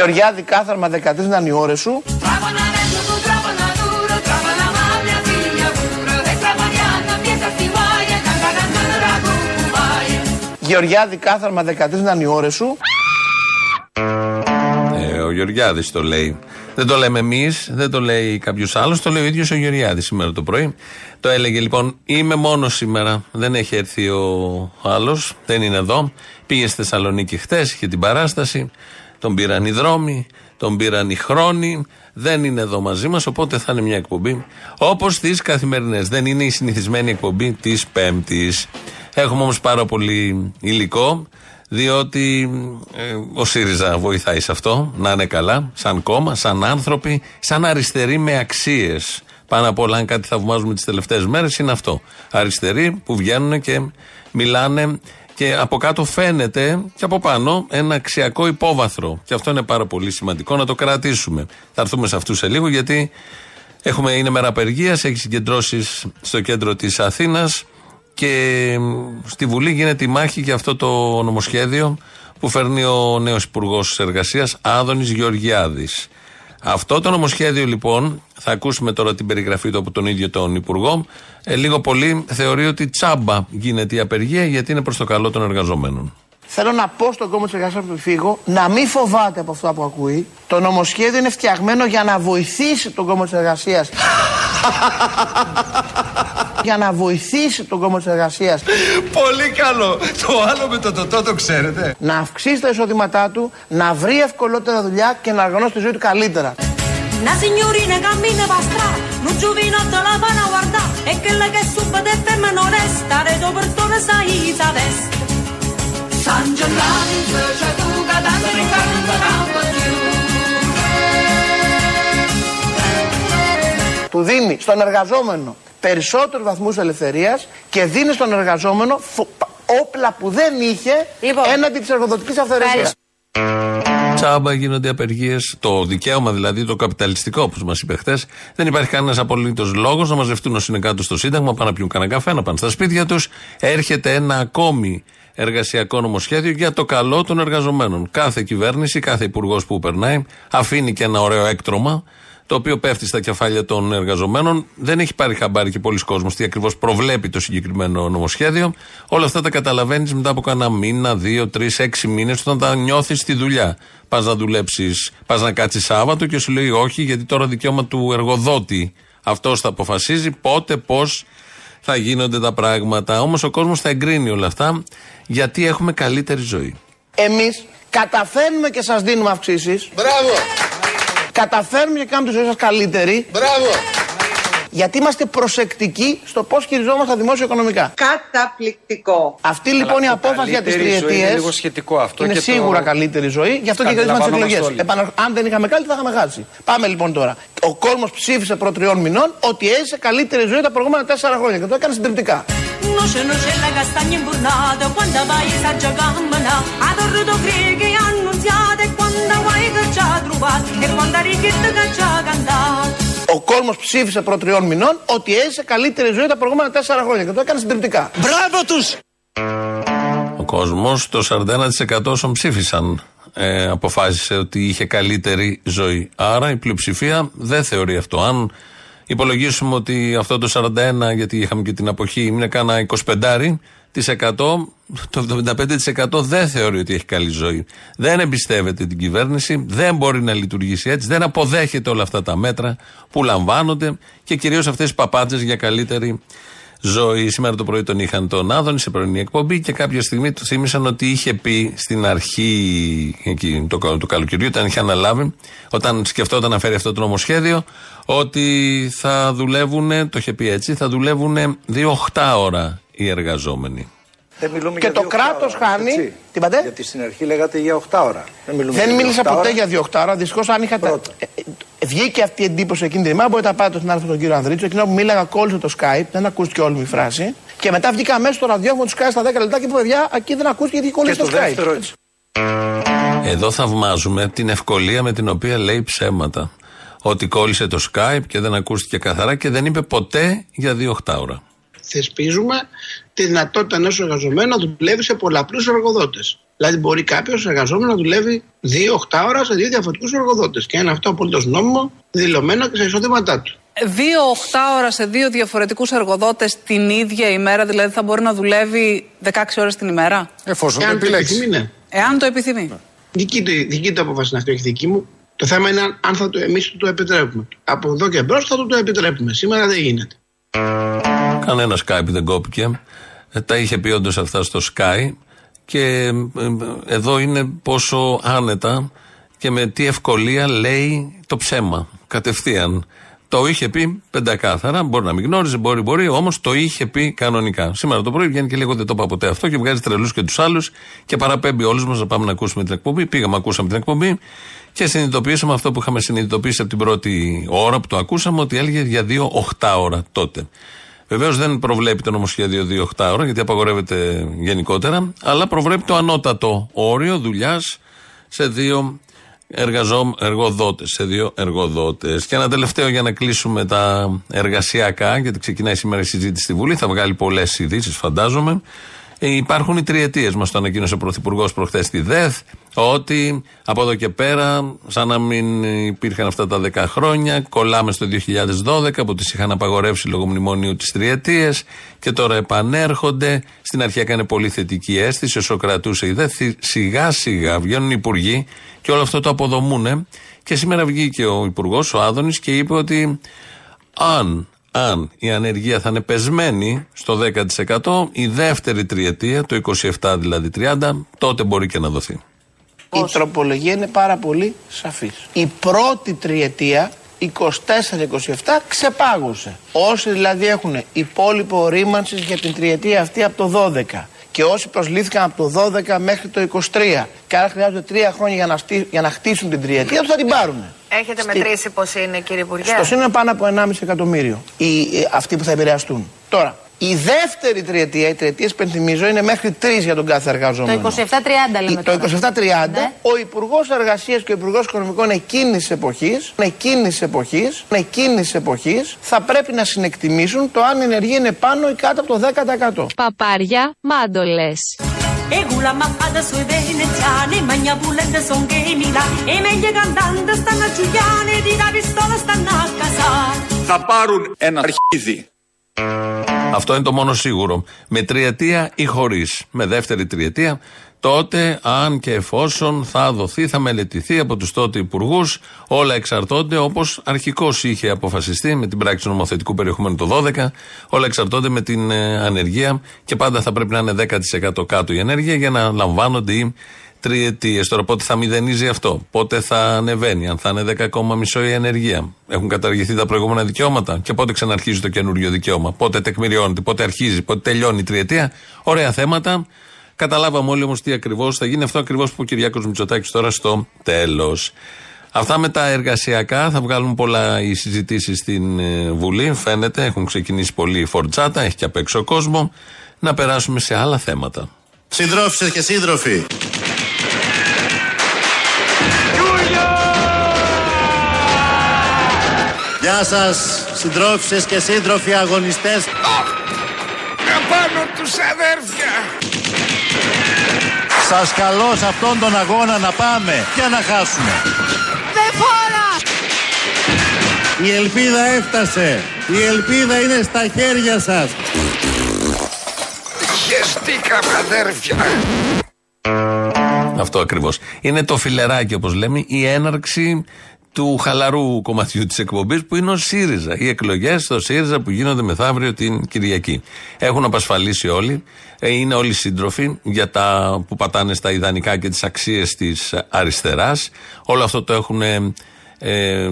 Γεωργιάδη κάθαρμα 13 ήταν οι ώρες σου. Γεωργιάδη κάθαρμα 13 ήταν οι ώρες σου. Ε, ο Γεωργιάδης το λέει. Δεν το λέμε εμείς, δεν το λέει κάποιος άλλος, το λέει ο ίδιος ο Γεωργιάδης σήμερα το πρωί. Το έλεγε λοιπόν: Είμαι μόνος σήμερα. Δεν έχει έρθει ο άλλος, δεν είναι εδώ. Πήγε στη Θεσσαλονίκη χτες, είχε την παράσταση. Τον πήραν οι δρόμοι, τον πήραν οι χρόνοι. Δεν είναι εδώ μαζί μας, οπότε θα είναι μια εκπομπή όπως τις καθημερινές. Δεν είναι η συνηθισμένη εκπομπή της Πέμπτης. Έχουμε όμως πάρα πολύ υλικό, διότι ε, ο ΣΥΡΙΖΑ βοηθάει σε αυτό, να είναι καλά, σαν κόμμα, σαν άνθρωποι, σαν αριστεροί με αξίες. Πάνω απ' όλα, αν κάτι θαυμάζουμε τις τελευταίες μέρες, είναι αυτό. Αριστεροί που βγαίνουν και μιλάνε και από κάτω φαίνεται και από πάνω ένα αξιακό υπόβαθρο. Και αυτό είναι πάρα πολύ σημαντικό να το κρατήσουμε. Θα έρθουμε σε αυτούς σε λίγο γιατί έχουμε, είναι μέρα απεργίας, έχει συγκεντρώσεις στο κέντρο της Αθήνας και στη Βουλή γίνεται η μάχη για αυτό το νομοσχέδιο που φέρνει ο νέος Υπουργός Εργασίας Άδωνης Γεωργιάδης. Αυτό το νομοσχέδιο λοιπόν, θα ακούσουμε τώρα την περιγραφή του από τον ίδιο τον Υπουργό, ε, λίγο πολύ θεωρεί ότι τσάμπα γίνεται η απεργία γιατί είναι προς το καλό των εργαζομένων. Θέλω να πω στον κόμμα της εργασίας που φύγω να μην φοβάται από αυτό που ακούει. Το νομοσχέδιο είναι φτιαγμένο για να βοηθήσει τον κόμμα της εργασίας. για να βοηθήσει τον κόμμα της εργασίας. Πολύ καλό. Το άλλο με το τοτό το ξέρετε. Να αυξήσει τα εισοδήματά του, να βρει ευκολότερα δουλειά και να οργανώσει τη ζωή του καλύτερα. Una signorina cammina per strada, un giovinotto la fa una guarda, e quella che subito è ferma non resta, redo per torna sai sa destra. San Giovanni, c'è tu che tanto ricordo campo giù. Του δίνει στον εργαζόμενο περισσότερου βαθμού ελευθερία και δίνει στον εργαζόμενο φο- όπλα που δεν είχε Λοιπόν. έναντι τη εργοδοτική αυθαιρεσία. Τσάμπα γίνονται απεργίες. Το δικαίωμα δηλαδή, το καπιταλιστικό, όπως μας είπε χθες, δεν υπάρχει κανένας απολύτως λόγος να μαζευτούν όσοι είναι κάτω στο Σύνταγμα, πάνε να πιούν κανένα καφέ, να πάνε στα σπίτια τους. Έρχεται ένα ακόμη εργασιακό νομοσχέδιο για το καλό των εργαζομένων. Κάθε κυβέρνηση, κάθε υπουργός που περνάει, αφήνει και ένα ωραίο έκτρωμα, το οποίο πέφτει στα κεφάλια των εργαζομένων. Δεν έχει πάρει χαμπάρι και πολλοί κόσμος τι ακριβώς προβλέπει το συγκεκριμένο νομοσχέδιο. Όλα αυτά τα καταλαβαίνεις μετά από κάνα μήνα, δύο, τρεις, έξι μήνες, όταν τα νιώθεις στη δουλειά. Πας να δουλέψεις, πας να κάτσεις Σάββατο και σου λέει όχι, γιατί τώρα δικαίωμα του εργοδότη. Αυτός θα αποφασίζει πότε, πώς θα γίνονται τα πράγματα. Όμως ο κόσμος θα εγκρίνει όλα αυτά γιατί έχουμε καλύτερη ζωή. Εμείς καταφέρνουμε και σας δίνουμε αυξήσεις. Μπράβο. Καταφέρνουμε και κάνουμε τη ζωή σας καλύτερη. Μπράβο. Γιατί είμαστε προσεκτικοί στο πώς χειριζόμαστε τα δημόσια οικονομικά. Καταπληκτικό. Αυτή λοιπόν η το απόφαση για τις καλύτερη ζωή είναι τριετίες. λίγο σχετικό αυτό Είναι και το- σίγουρα καλύτερη ζωή, γι' αυτό και κερδίσαμε τις Αντιλαμβανόμαστε εκλογές. όλοι. Αν δεν είχαμε κάτι, θα είχαμε χάσει. Πάμε λοιπόν τώρα. Ο κόσμος ψήφισε προ τριών μηνών ότι έζησε καλύτερη ζωή τα προηγούμενα τέσσερα χρόνια και το έκανε συντριπτικά. Noce noce la castagna imburnata quando vai a giocamana a torre do grighe annunziate quando vai che ci ha trovato e quando richietta che ci ha cantato Ο κόσμος ψήφισε προ τριών μηνών ότι έζησε καλύτερη ζωή τα προηγούμενα τέσσερα χρόνια και το έκανε συντριπτικά. Μπράβο τους. Ο κόσμος, το 41% όσων ψήφισαν, ε, αποφάσισε ότι είχε καλύτερη ζωή. Άρα η πλειοψηφία δεν θεωρεί αυτό. Αν υπολογίσουμε ότι αυτό το 41, γιατί είχαμε και την αποχή, είναι κάνα 25%, το 75% δεν θεωρεί ότι έχει καλή ζωή. Δεν εμπιστεύεται την κυβέρνηση, δεν μπορεί να λειτουργήσει έτσι, δεν αποδέχεται όλα αυτά τα μέτρα που λαμβάνονται και κυρίως αυτές τι παπάντζε για καλύτερη ζωή. Σήμερα το πρωί τον είχαν τον Άδωνη σε πρωινή εκπομπή και κάποια στιγμή του θύμισαν ότι είχε πει στην αρχή εκεί, το, του καλοκαιριού, όταν είχε αναλάβει, όταν σκεφτόταν να φέρει αυτό το νομοσχέδιο, ότι θα δουλεύουν, το είχε πει έτσι, θα δουλεύουν δύο 8 ώρα οι εργαζόμενοι. Δεν μιλούμε Και για το δύο κράτος οχτά ώρα, χάνει- έτσι. Τι είπατε; Γιατί στην αρχή λέγατε για 8 ώρα. Δεν, μιλούμε Δεν για μίλησα 8 ποτέ ώρα. για διοκτάρα. Δυστυχώς, αν είχα. τα- Πρώτα. Ε, ε, Βγήκε αυτή η εντύπωση εκείνη την ημέρα. Μπορείτε να πάτε στην άρθρο τον κύριο Ανδρίτσο. Εκείνο που μίλαγα, κόλλησε το Skype. Δεν ακούστηκε όλη μου η φράση. Και μετά βγήκα μέσα στο ραδιόφωνο του Skype στα 10 λεπτά και είπα: Παιδιά, εκεί δεν ακούστηκε γιατί Και κόλλησε το το Skype. δεύτερο, Εδώ θαυμάζουμε την ευκολία με την οποία λέει ψέματα. Ότι κόλλησε το Skype και δεν ακούστηκε καθαρά και δεν είπε ποτέ για δύο 8 ώρα. Θεσπίζουμε τη δυνατότητα ενός εργαζομένου να δουλεύει σε πολλαπλούς εργοδότες. Δηλαδή, μπορεί κάποιος εργαζόμενος να δουλεύει 2-8 ώρα σε δύο διαφορετικούς εργοδότες. Και είναι αυτό απολύτως νόμιμο, δηλωμένο και στα εισοδήματά του. Δύο 8 ώρα σε δύο διαφορετικούς εργοδότες την ίδια ημέρα, δηλαδή θα μπορεί να δουλεύει 16 ώρες την ημέρα; Εφόσον το Εάν το επιλέξεις. επιθυμεί, ναι. Εάν το επιθυμεί. Δική του, δική του απόφαση είναι αυτή, όχι δική μου. Το θέμα είναι αν- αν θα το, εμείς του το επιτρέπουμε. Από εδώ και μπρος θα του το επιτρέπουμε. Σήμερα δεν γίνεται. Κανένα Skype δεν κόπηκε. Ε, Τα είχε πει όντως αυτά στο Sky. Και ε, ε, εδώ είναι πόσο άνετα και με τι ευκολία λέει το ψέμα. Κατευθείαν. Το είχε πει πεντακάθαρα. Μπορεί να μην γνώριζε, μπορεί, μπορεί, όμως το είχε πει κανονικά. Σήμερα το πρωί βγαίνει και λέει: Εγώ δεν το είπα ποτέ αυτό και βγάζει τρελούς και τους άλλους και παραπέμπει όλους μας να πάμε να ακούσουμε την εκπομπή. Πήγαμε, ακούσαμε την εκπομπή και συνειδητοποιήσαμε αυτό που είχαμε συνειδητοποιήσει από την πρώτη ώρα που το ακούσαμε, ότι έλεγε για δύο οχτά ώρα τότε. Βεβαίως δεν προβλέπει το νομοσχέδιο 2 ώρα, γιατί απαγορεύεται γενικότερα, αλλά προβλέπει το ανώτατο όριο δουλειάς σε δύο εργαζό, εργοδότες, σε δύο εργοδότες. Και ένα τελευταίο για να κλείσουμε τα εργασιακά, γιατί ξεκινάει σήμερα η συζήτηση στη Βουλή, θα βγάλει πολλές ειδήσεις, φαντάζομαι. Ε, υπάρχουν οι τριετίες, μας το ανακοίνωσε ο Πρωθυπουργός προχθές στη ΔΕΘ, ότι από εδώ και πέρα, σαν να μην υπήρχαν αυτά τα 10 χρόνια, κολλάμε στο 2012 που τις είχαν απαγορεύσει λόγω μνημονίου τις τριετίες και τώρα επανέρχονται. Στην αρχή έκανε πολύ θετική αίσθηση, όσο κρατούσε η ΔΕΘ. Σιγά σιγά βγαίνουν οι υπουργοί και όλο αυτό το αποδομούν. Και σήμερα βγήκε ο Υπουργός, ο Άδωνης, και είπε ότι αν, αν η ανεργία θα είναι πεσμένη στο 10%, η δεύτερη τριετία, το 27 δηλαδή 30, τότε μπορεί και να δοθεί. Η τροπολογία είναι πάρα πολύ σαφής. Η πρώτη τριετία, 24-27, ξεπάγωσε. Όσοι δηλαδή έχουν υπόλοιπο ρήμανσης για την τριετία αυτή από το 12 και όσοι προσλήφθηκαν από το 12 μέχρι το 23 και άρα χρειάζονται τρία χρόνια για να, στή- για να χτίσουν την τριετία, τους θα την πάρουν. Έχετε Στη- μετρήσει πώς είναι, κύριε Υπουργέ; Στο σύνολο είναι πάνω από 1,5 εκατομμύριο οι, ε, αυτοί που θα επηρεαστούν. Τώρα, η δεύτερη τριετία, οι τριετίες πενθυμίζω, είναι μέχρι τρεις για τον κάθε εργαζόμενο. Το 27-30 λέμε Το τώρα. 27-30, Ναι. ο Υπουργός Εργασίας και ο Υπουργός Οικονομικών εκείνης τη εποχή, εκείνης τη εποχή, εκείνης τη εποχής, θα πρέπει να συνεκτιμήσουν το αν η ενεργεία είναι πάνω ή κάτω από το 10%. Παπάρια, μάντολες. E gula ma adesso i veneziani, magna bulette son che mila, e meglio cantante stanno a Giuliani, di da pistola stanno a casa. Θα πάρουν ένα αρχίδι. Αυτό είναι το μόνο σίγουρο. Με τριετία ή χωρί. Με δεύτερη τριετία, τότε αν και εφόσον θα δοθεί, θα μελετηθεί από τους τότε υπουργούς. Όλα εξαρτώνται όπως αρχικώς είχε αποφασιστεί με την πράξη νομοθετικού περιεχομένου το 12. Όλα εξαρτώνται με την ε, ανεργία και πάντα θα πρέπει να είναι 10% κάτω η ενέργεια για να λαμβάνονται οι τριετίες. Τώρα πότε θα μηδενίζει αυτό, πότε θα ανεβαίνει, αν θα είναι 10,5 η ενεργεία. Έχουν καταργηθεί τα προηγούμενα δικαιώματα; Και πότε ξαναρχίζει το καινούριο δικαίωμα; Πότε τεκμηριώνεται, πότε αρχίζει, πότε τελειώνει η τριετία; Ωραία θέματα. Καταλάβαμε όλοι όμως τι ακριβώς θα γίνει. Αυτό ακριβώς που ο Κυριάκος Μητσοτάκης τώρα στο τέλος. Αυτά με τα εργασιακά θα βγάλουν πολλά οι συζητήσεις στην ε, Βουλή. Φαίνεται, έχουν ξεκινήσει πολύ φορτσάτα, έχει και απ' έξω κόσμο. Να περάσουμε σε άλλα θέματα. Συντρόφισσες και σύντροφοι. Γεια σας συντρόφισσες και σύντροφοι αγωνιστές Απάνω τους αδέρφια. Σας καλώ σε αυτόν τον αγώνα να πάμε και να χάσουμε Η ελπίδα έφτασε Η ελπίδα είναι στα χέρια σας Χεστήκαμε αδέρφια. Αυτό ακριβώς. Είναι το φιλεράκι, όπως λέμε, η έναρξη του χαλαρού κομματιού της εκπομπής που είναι ο ΣΥΡΙΖΑ. Οι εκλογές στο ΣΥΡΙΖΑ που γίνονται μεθαύριο την Κυριακή. Έχουν απασφαλίσει όλοι. Ε, Είναι όλοι σύντροφοι για τα που πατάνε στα ιδανικά και τις αξίες της αριστεράς. Όλο αυτό το έχουν ε, ε,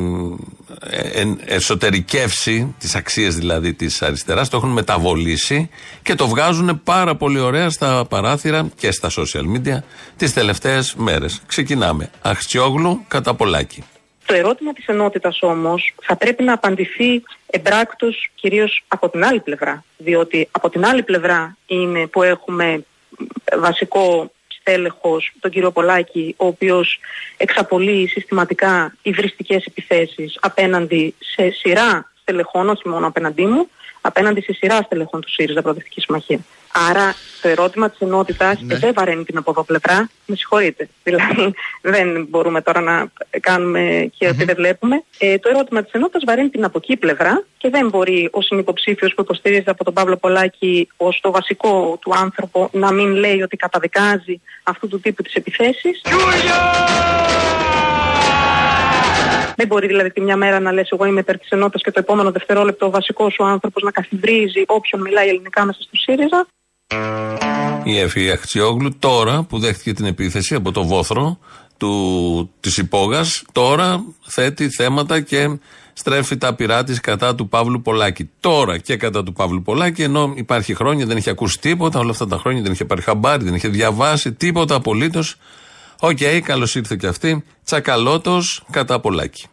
ε, εσωτερικεύσει, τις αξίες δηλαδή της αριστεράς, το έχουν μεταβολήσει και το βγάζουν πάρα πολύ ωραία στα παράθυρα και στα social media τις τελευταίες μέρες. Ξεκινάμε. Αχτσιόγλου κατά πολλάκι. Το ερώτημα της ενότητας όμως θα πρέπει να απαντηθεί εμπράκτος κυρίως από την άλλη πλευρά. Διότι από την άλλη πλευρά είναι που έχουμε βασικό στέλεχος, τον κύριο Πολάκη, ο οποίος εξαπολύει συστηματικά υβριστικές επιθέσεις απέναντι σε σειρά στελεχών, όχι μόνο απέναντί μου, απέναντι σε σειρά στελεχών του ΣΥΡΙΖΑ Προοδευτική Συμμαχία. Άρα το ερώτημα της ενότητας Ναι. δεν βαραίνει την από εδώ πλευρά. Με συγχωρείτε. Δηλαδή δεν μπορούμε τώρα να κάνουμε και ότι δεν βλέπουμε. Ε, το ερώτημα της ενότητας βαραίνει την από εκεί πλευρά και δεν μπορεί ο συνυποψήφιος που υποστηρίζεται από τον Παύλο Πολάκη ως το βασικό του άνθρωπο να μην λέει ότι καταδικάζει αυτού του τύπου τις επιθέσεις. Δεν μπορεί δηλαδή τη μια μέρα να λες εγώ είμαι υπέρ της ενότητας και το επόμενο δευτερόλεπτο ο βασικός σου άνθρωπος να καθιδρύζει όποιον μιλάει ελληνικά μέσα στο ΣΥΡΙΖΑ. Η Εφη Αχτσιόγλου τώρα που δέχτηκε την επίθεση από το βόθρο του, της υπόγας τώρα θέτει θέματα και στρέφει τα πειρά της κατά του Παύλου Πολάκη. Τώρα και κατά του Παύλου Πολάκη ενώ υπάρχει χρόνια δεν είχε ακούσει τίποτα όλα αυτά τα χρόνια δεν είχε πάρει χαμπάρι, δεν είχε διαβάσει τίποτα απολύτως. Οκ, καλώς ήρθε και αυτή. Τσακαλώτος κατά Πολάκη.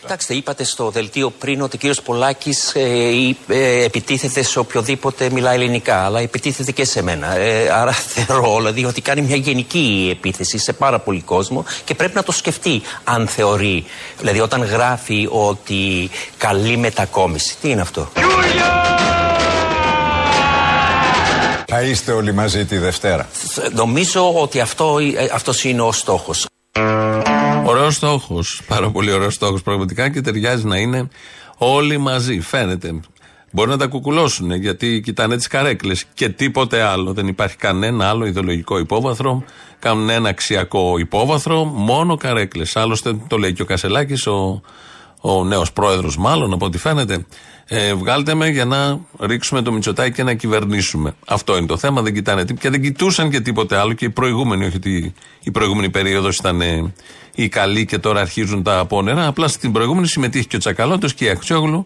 Κοιτάξτε, είπατε στο δελτίο πριν ότι ο κύριος Πολάκης ε, ή- ε, επιτίθεται σε οποιοδήποτε μιλάει ελληνικά, αλλά επιτίθεται και σε μένα. Ε, άρα θεωρώ δηλαδή ότι κάνει μια γενική επίθεση σε πάρα πολύ κόσμο και πρέπει να το σκεφτεί αν θεωρεί. Δηλαδή, όταν γράφει ότι καλή μετακόμιση. Τι είναι αυτό; Θα είστε όλοι μαζί τη Δευτέρα. Νομίζω ότι αυτό, ε, αυτός είναι ο στόχος. Ωραίος στόχος. Πάρα πολύ ωραίος στόχος πραγματικά και ταιριάζει να είναι όλοι μαζί. Φαίνεται. Μπορεί να τα κουκουλώσουν γιατί κοιτάνε τις καρέκλες και τίποτε άλλο. Δεν υπάρχει κανένα άλλο ιδεολογικό υπόβαθρο, κανένα αξιακό υπόβαθρο, μόνο καρέκλες. Άλλωστε το λέει και ο Κασελάκης, ο, ο νέος πρόεδρος, μάλλον από ό,τι φαίνεται. Ε, βγάλτε με για να ρίξουμε το Μητσοτάκι και να κυβερνήσουμε. Αυτό είναι το θέμα. Δεν κοιτάνε τίποτα. Και δεν κοιτούσαν και τίποτε άλλο. Και οι προηγούμενοι, όχι ότι η προηγούμενη περίοδος ήταν ε, η καλή και τώρα αρχίζουν τα απόνερα. Απλά στην προηγούμενη συμμετείχε και ο Τσακαλώτος και η Αξιόγλου.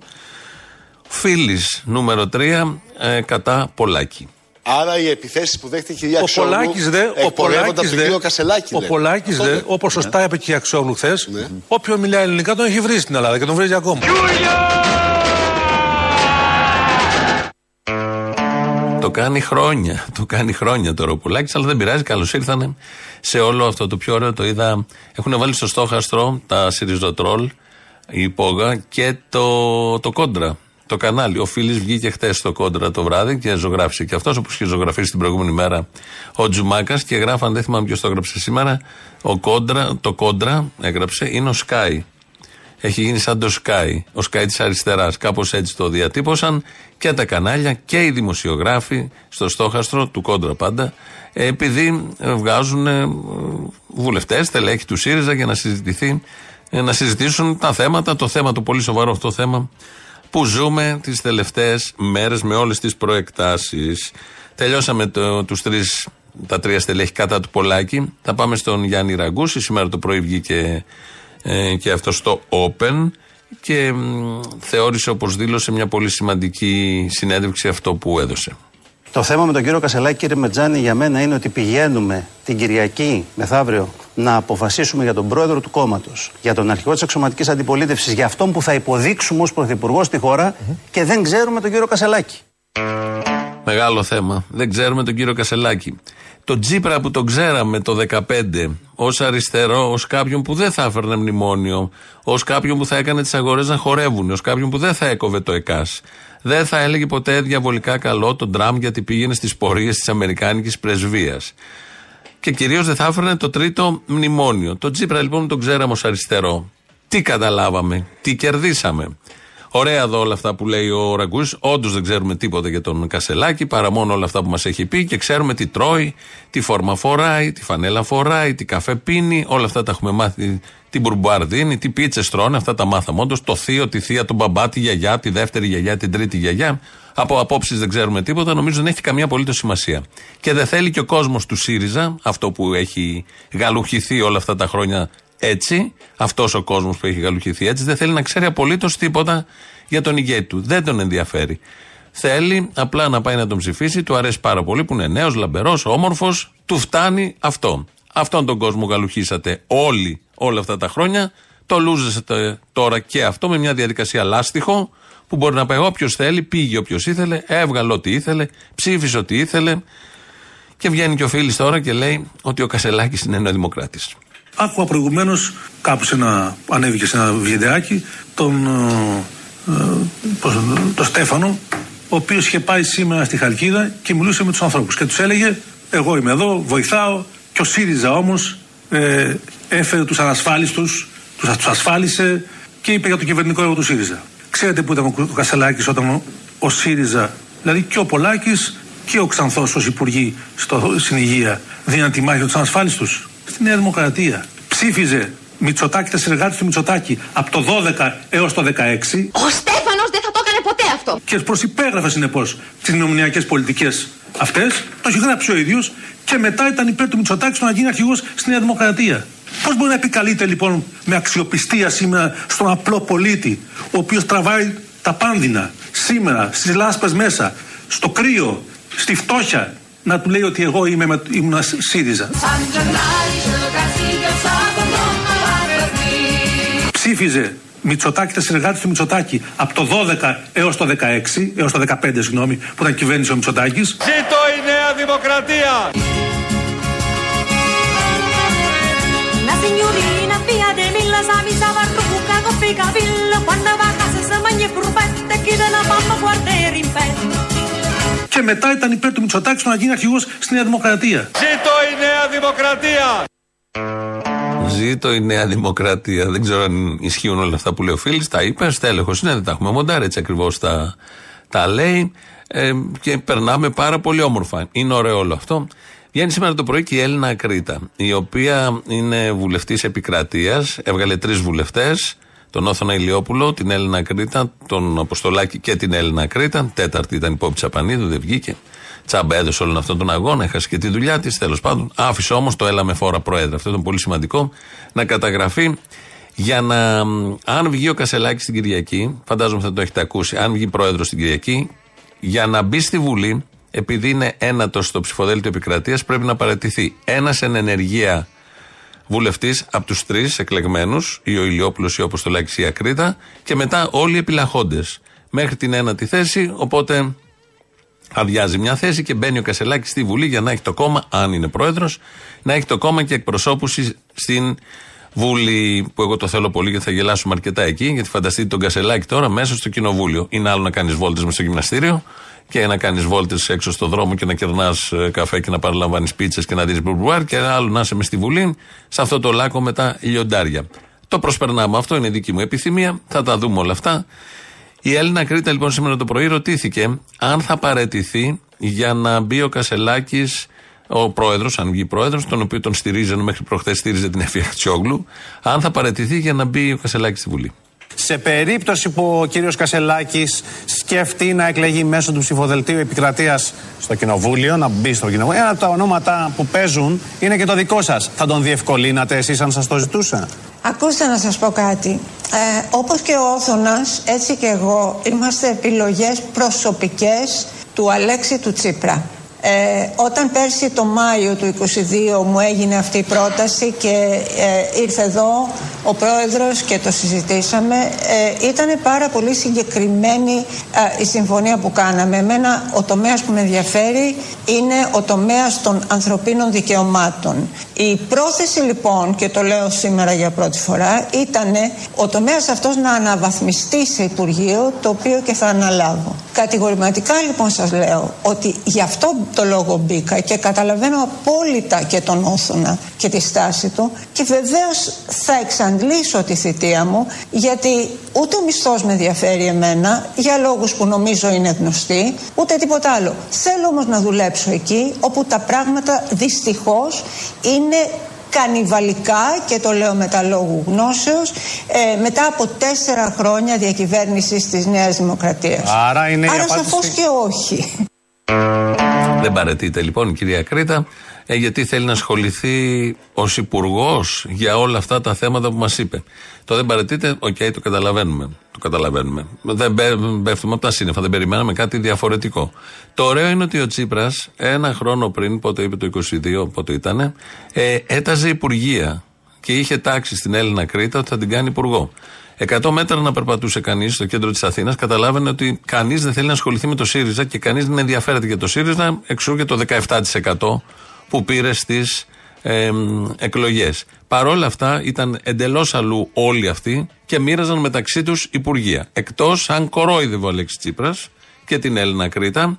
Φίλης νούμερο 3 ε, κατά Πολάκη. Άρα οι επιθέσεις που δέχτηκε η κυρία Ο Αξιόγλου Πολάκης δε, ο εκπορεύονται από Πολάκης τον δε, κύριο Κασελάκη. ο λέτε. Πολάκης Αυτό δε, λέτε. όπως σωστά είπε και η Αξιόγλου χθες, όποιον μιλάει ελληνικά τον έχει βρει στην Ελλάδα και τον βρίζει ακόμα. Το κάνει χρόνια. Το κάνει χρόνια τώρα ο Πολάκη, αλλά δεν πειράζει. Καλώς ήρθανε σε όλο αυτό το πιο ωραίο. Το είδα. Έχουν βάλει στο στόχαστρο τα Σιριζοτρόλ, η υπόγα και το, το κόντρα. Το κανάλι. Ο Φίλης βγήκε χτες στο κόντρα το βράδυ και ζωγράφησε και αυτός όπως είχε ζωγραφίσει την προηγούμενη μέρα ο Τζουμάκας και γράφαν, δεν θυμάμαι ποιος το έγραψε σήμερα. Ο κόντρα, το κόντρα έγραψε είναι ο Sky. Έχει γίνει σαν το Sky, ο Sky της αριστεράς. Κάπως έτσι το διατύπωσαν και τα κανάλια και οι δημοσιογράφοι στο στόχαστρο του κόντρα πάντα, ε, επειδή ε, βγάζουν βουλευτές, στελέχη του ΣΥΡΙΖΑ για να συζητηθεί, ε, να συζητήσουν τα θέματα, το θέμα, το πολύ σοβαρό αυτό θέμα που ζούμε τις τελευταίες μέρες με όλες τις προεκτάσεις. Τελειώσαμε το, τους τρεις, τα τρία στελέχη κατά του Πολάκη. Θα πάμε στον Γιάννη Ραγκούση. Σήμερα το πρωί βγήκε ε, και αυτό στο Open και μ, θεώρησε όπως δήλωσε μια πολύ σημαντική συνέντευξη αυτό που έδωσε. Το θέμα με τον κύριο Κασελάκη, κύριε Μετζάνη, για μένα είναι ότι πηγαίνουμε την Κυριακή μεθαύριο να αποφασίσουμε για τον πρόεδρο του κόμματος, για τον αρχηγό της αξιωματική αντιπολίτευσης, για αυτόν που θα υποδείξουμε ως πρωθυπουργός στη χώρα και δεν ξέρουμε τον κύριο Κασελάκη. Μεγάλο θέμα. Δεν ξέρουμε τον κύριο Κασελάκη. Το Τζίπρα που τον ξέραμε το 2015 ως αριστερό, ως κάποιον που δεν θα έφερνε μνημόνιο, ως κάποιον που θα έκανε τις αγορές να χορεύουν, ως κάποιον που δεν θα έκοβε το ΕΚΑΣ. Δεν θα έλεγε ποτέ διαβολικά καλό τον Τραμπ γιατί πήγαινε στις πορείες της Αμερικάνικης πρεσβείας. Και κυρίως δεν θα έφερνε το τρίτο μνημόνιο. Το Τζίπρα λοιπόν τον ξέραμε ως αριστερό. Τι καταλάβαμε, τι κερδίσαμε. Ωραία εδώ όλα αυτά που λέει ο Ραγκούς. Όντως δεν ξέρουμε τίποτα για τον Κασελάκη παρά μόνο όλα αυτά που μας έχει πει και ξέρουμε τι τρώει, τι φόρμα φοράει, τι φανέλα φοράει, τι καφέ πίνει. Όλα αυτά τα έχουμε μάθει. Τι μπουρμπουάρ δίνει, τι πίτσες τρώνε. Αυτά τα μάθαμε όντως. Το θείο, τη θεία, τον μπαμπά, τη γιαγιά, τη δεύτερη γιαγιά, την τρίτη γιαγιά. Από απόψεις δεν ξέρουμε τίποτα. Νομίζω δεν έχει καμία απολύτως σημασία. Και δεν θέλει και ο κόσμος του ΣΥΡΙΖΑ, αυτό που έχει γαλουχηθεί όλα αυτά τα χρόνια έτσι, αυτός ο κόσμος που έχει γαλουχηθεί έτσι, δεν θέλει να ξέρει απολύτως τίποτα για τον ηγέτη του. Δεν τον ενδιαφέρει. Θέλει απλά να πάει να τον ψηφίσει, του αρέσει πάρα πολύ που είναι νέος, λαμπερός, όμορφος, του φτάνει αυτό. Αυτόν τον κόσμο γαλουχίσατε όλοι όλα αυτά τα χρόνια. Το λούζεσετε τώρα και αυτό με μια διαδικασία λάστιχο που μπορεί να πάει όποιος θέλει, πήγε όποιος ήθελε, έβγαλε ό,τι ήθελε, ψήφισε ό,τι ήθελε. Και βγαίνει και ο Φίλης τώρα και λέει ότι ο Κασελάκης είναι νεοδημοκράτης. Άκουγα προηγουμένως κάπου σε ένα, ανέβηκε σε ένα βιντεάκι τον, ε, ε, πώς, τον Στέφανο ο οποίος είχε πάει σήμερα στη Χαλκίδα και μιλούσε με τους ανθρώπους. Και τους έλεγε: Εγώ είμαι εδώ, βοηθάω. Και ο ΣΥΡΙΖΑ όμως ε, έφερε τους ανασφάλιστους, τους ασφάλισε και είπε για το κυβερνητικό έργο του ΣΥΡΙΖΑ. Ξέρετε που ήταν ο Κασελάκης όταν ο, ο ΣΥΡΙΖΑ, δηλαδή και ο Πολάκης και ο Ξανθός ως υπουργοί στο, στην υγεία, δίναν τη μάχη τους ανασφάλιστους; Στη Νέα Δημοκρατία. Ψήφιζε Μητσοτάκη, τα συνεργάτε του Μητσοτάκη από το 12 έως το 16. Ο Στέφανος δεν θα το έκανε ποτέ αυτό. Και προσυπέγραφε συνεπώς τις νομονιακέ πολιτικές αυτές. Το έχει γράψει ο ίδιο και μετά ήταν υπέρ του Μητσοτάκη στο να γίνει αρχηγός στη Νέα Δημοκρατία. Πώς μπορεί να επικαλείται λοιπόν με αξιοπιστία σήμερα στον απλό πολίτη, ο οποίος τραβάει τα πάνδυνα σήμερα, στις λάσπες μέσα, στο κρύο, στη φτώχεια, να του λέει ότι εγώ είμαι με, ήμουν ΣΥΡΙΖΑ. Ψήφιζε Μητσοτάκη, τα συνεργάτε του Μητσοτάκη από το 12 έως το 16, έως το 15, συγγνώμη, που ήταν κυβέρνηση ο Μητσοτάκης. Ζήτω η Νέα Δημοκρατία! Una Και μετά ήταν υπέρ του Μητσοτάκη στο να γίνει αρχηγός στη Νέα Δημοκρατία. Ζήτω η Νέα Δημοκρατία! Ζήτω η Νέα Δημοκρατία. Δεν ξέρω αν ισχύουν όλα αυτά που λέει ο Φίλης. Τα είπε, στέλεχος είναι, δεν τα έχουμε μοντάρει έτσι ακριβώς τα, τα λέει. Ε, και περνάμε πάρα πολύ όμορφα. Είναι ωραίο όλο αυτό. Βγαίνει σήμερα το πρωί και η Έλληνα Ακρίτα, η οποία είναι βουλευτής επικρατείας, έβγαλε τρεις βουλευτές, τον Όθωνα Ηλιόπουλο, την Έλληνα Κρήτα, τον Αποστολάκη και την Έλληνα Κρήτα. Τέταρτη ήταν η Πόπη Τσαπανίδου, δεν βγήκε. Τσάμπα έδωσε όλον αυτόν τον αγώνα, έχασε και τη δουλειά της. Τέλος πάντων, άφησε όμως το έλα με φόρα πρόεδρε. Αυτό ήταν πολύ σημαντικό να καταγραφεί για να. Αν βγει ο Κασελάκης την Κυριακή, φαντάζομαι θα το έχετε ακούσει, αν βγει πρόεδρος την Κυριακή, για να μπει στη Βουλή, επειδή είναι ένατος στο ψηφοδέλτιο επικρατείας, πρέπει να παρατηθεί ένας εν ενεργεία βουλευτής από τους τρεις εκλεγμένους, ή ο Ηλιόπουλο ή όπω το λέει η Ακρίτα, και μετά όλοι οι επιλαχόντες. Μέχρι την ένατη θέση, οπότε αδειάζει μια θέση και μπαίνει ο Κασελάκης στη Βουλή για να έχει το κόμμα, αν είναι πρόεδρος, να έχει το κόμμα και εκπροσώπους στην Βουλή, που εγώ το θέλω πολύ γιατί θα γελάσουμε αρκετά εκεί, γιατί φανταστείτε τον Κασελάκη τώρα μέσα στο κοινοβούλιο. Είναι άλλο να κάνεις βόλτες με στο γυμναστήριο και να κάνεις βόλτες έξω στο δρόμο και να κερνάς καφέ και να παραλαμβάνεις πίτσες και να δεις μπουρμπουάρ και άλλο να είσαι μες στη Βουλή, σε αυτό το λάκκο με τα λιοντάρια. Το προσπερνάμε. Αυτό είναι δική μου επιθυμία. Θα τα δούμε όλα αυτά. Η Έλληνα Κρήτα λοιπόν σήμερα το πρωί ρωτήθηκε αν θα παρετηθεί για να μπει ο Κασελάκης, ο πρόεδρος, αν βγει πρόεδρος, τον οποίο τον στηρίζει, ενώ μέχρι προχθές στήριζε την Εφη Χτσιόγλου, αν θα παρετηθεί για να μπει ο Κασελάκης στη Βουλή. Σε περίπτωση που ο κύριος Κασελάκης σκεφτεί να εκλεγεί μέσω του ψηφοδελτίου επικρατείας στο κοινοβούλιο, να μπει στο κοινοβούλιο, ένα από τα ονόματα που παίζουν είναι και το δικό σας. Θα τον διευκολύνατε εσείς αν σας το ζητούσα. Ακούστε να σας πω κάτι. Ε, όπως και ο Όθωνας, έτσι και εγώ είμαστε επιλογές προσωπικές του Αλέξη του Τσίπρα. Ε, όταν πέρσι το Μάιο του 22 μου έγινε αυτή η πρόταση και ε, ήρθε εδώ ο πρόεδρος και το συζητήσαμε ε, ήταν πάρα πολύ συγκεκριμένη ε, η συμφωνία που κάναμε. Εμένα ο τομέας που με ενδιαφέρει είναι ο τομέας των ανθρωπίνων δικαιωμάτων. Η πρόθεση λοιπόν και το λέω σήμερα για πρώτη φορά ήταν ο τομέας αυτός να αναβαθμιστεί σε Υπουργείο το οποίο και θα αναλάβω. Κατηγορηματικά λοιπόν σας λέω ότι γι' αυτό το λόγο μπήκα και καταλαβαίνω απόλυτα και τον Όθωνα και τη στάση του και βεβαίως θα εξαντλήσω τη θητεία μου γιατί ούτε ο μισθός με ενδιαφέρει εμένα για λόγους που νομίζω είναι γνωστοί ούτε τίποτα άλλο. Θέλω όμως να δουλέψω εκεί όπου τα πράγματα δυστυχώς είναι κανιβαλικά και το λέω μετά λόγου γνώσεως ε, μετά από τέσσερα χρόνια διακυβέρνησης της Νέας Δημοκρατίας. Άρα είναι η Άρα απάντηση- σαφώς και όχι. Δεν παραιτείται λοιπόν η κυρία Κρήτα, ε, γιατί θέλει να ασχοληθεί ως υπουργός για όλα αυτά τα θέματα που μας είπε. Το δεν παραιτείται, οκ, το καταλαβαίνουμε. Το καταλαβαίνουμε. Δεν μπε- πέφτουμε από τα σύννεφα, δεν περιμέναμε κάτι διαφορετικό. Το ωραίο είναι ότι ο Τσίπρας ένα χρόνο πριν, πότε είπε το 22, πότε ήταν, ε, έταζε υπουργεία και είχε τάξει στην Έλληνα Κρήτα ότι θα την κάνει υπουργό. 100 μέτρα να περπατούσε κανείς στο κέντρο της Αθήνας, καταλάβαινε ότι κανείς δεν θέλει να ασχοληθεί με το ΣΥΡΙΖΑ και κανείς δεν ενδιαφέρεται για το ΣΥΡΙΖΑ, εξού και το 17% που πήρε στις ε, εκλογές. Παρ' όλα αυτά ήταν εντελώς αλλού όλοι αυτοί και μοίραζαν μεταξύ τους υπουργεία. Εκτός αν κορόιδευε ο Αλέξης Τσίπρας και την Έλληνα Κρήτα.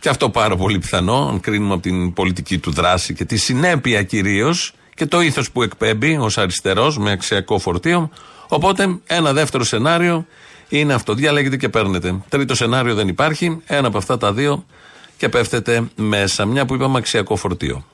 Και αυτό πάρα πολύ πιθανό, αν κρίνουμε από την πολιτική του δράση και τη συνέπεια κυρίως και το ήθος που εκπέμπει ως αριστερός με αξιακό φορτίο. Οπότε ένα δεύτερο σενάριο είναι αυτό. Διαλέγετε και παίρνετε. Τρίτο σενάριο δεν υπάρχει. Ένα από αυτά τα δύο και πέφτετε μέσα. Μια που είπαμε αξιακό φορτίο.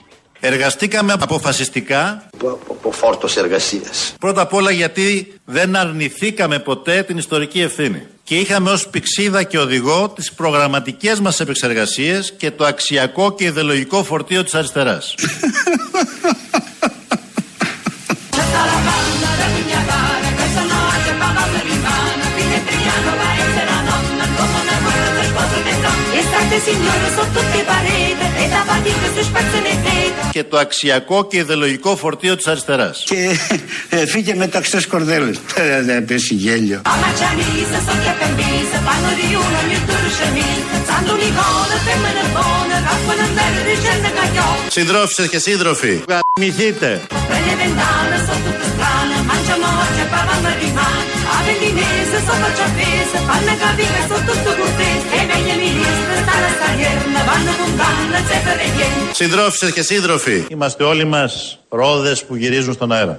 Εργαστήκαμε αποφασιστικά. Από φόρτος εργασίας. Πρώτα απ' όλα γιατί δεν αρνηθήκαμε ποτέ την ιστορική ευθύνη. Και είχαμε ως πηξίδα και οδηγό τις προγραμματικές μας επεξεργασίες και το αξιακό και ιδεολογικό φορτίο της αριστεράς. και το αξιακό και ιδεολογικό φορτίο της αριστεράς. Και ε, φύγε με ταξιές κορδέλες. Ε, Δεν πέσει γέλιο. Συντρόφισσες και σύντροφοι, γαμηθείτε. Συντρόφισσες και σύντροφοι, είμαστε όλοι μας ρόδες που γυρίζουν στον αέρα.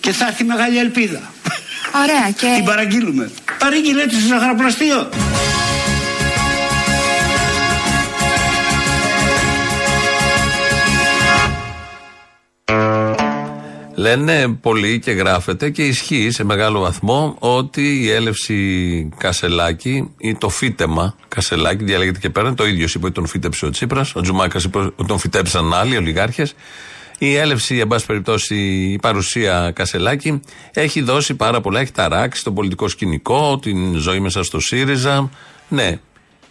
Και θα έρθει μεγάλη ελπίδα. Ωραία και... Την παραγγείλουμε. Παρήγγειλε της στο ζαχαροπλαστείο. Λένε πολλοί και γράφεται και ισχύει σε μεγάλο βαθμό ότι η έλευση Κασελάκη ή το φύτεμα Κασελάκη, διαλέγεται και πέρα, το ίδιο είπε ότι τον φύτεψε ο Τσίπρας, ο Τζουμάκας είπε ότι τον φυτέψαν άλλοι ολιγάρχες. Η έλευση, εν πάση περιπτώσει, η παρουσία Κασελάκη έχει δώσει πάρα πολλά, έχει ταράξει το πολιτικό σκηνικό, την ζωή μέσα στο ΣΥΡΙΖΑ. Ναι,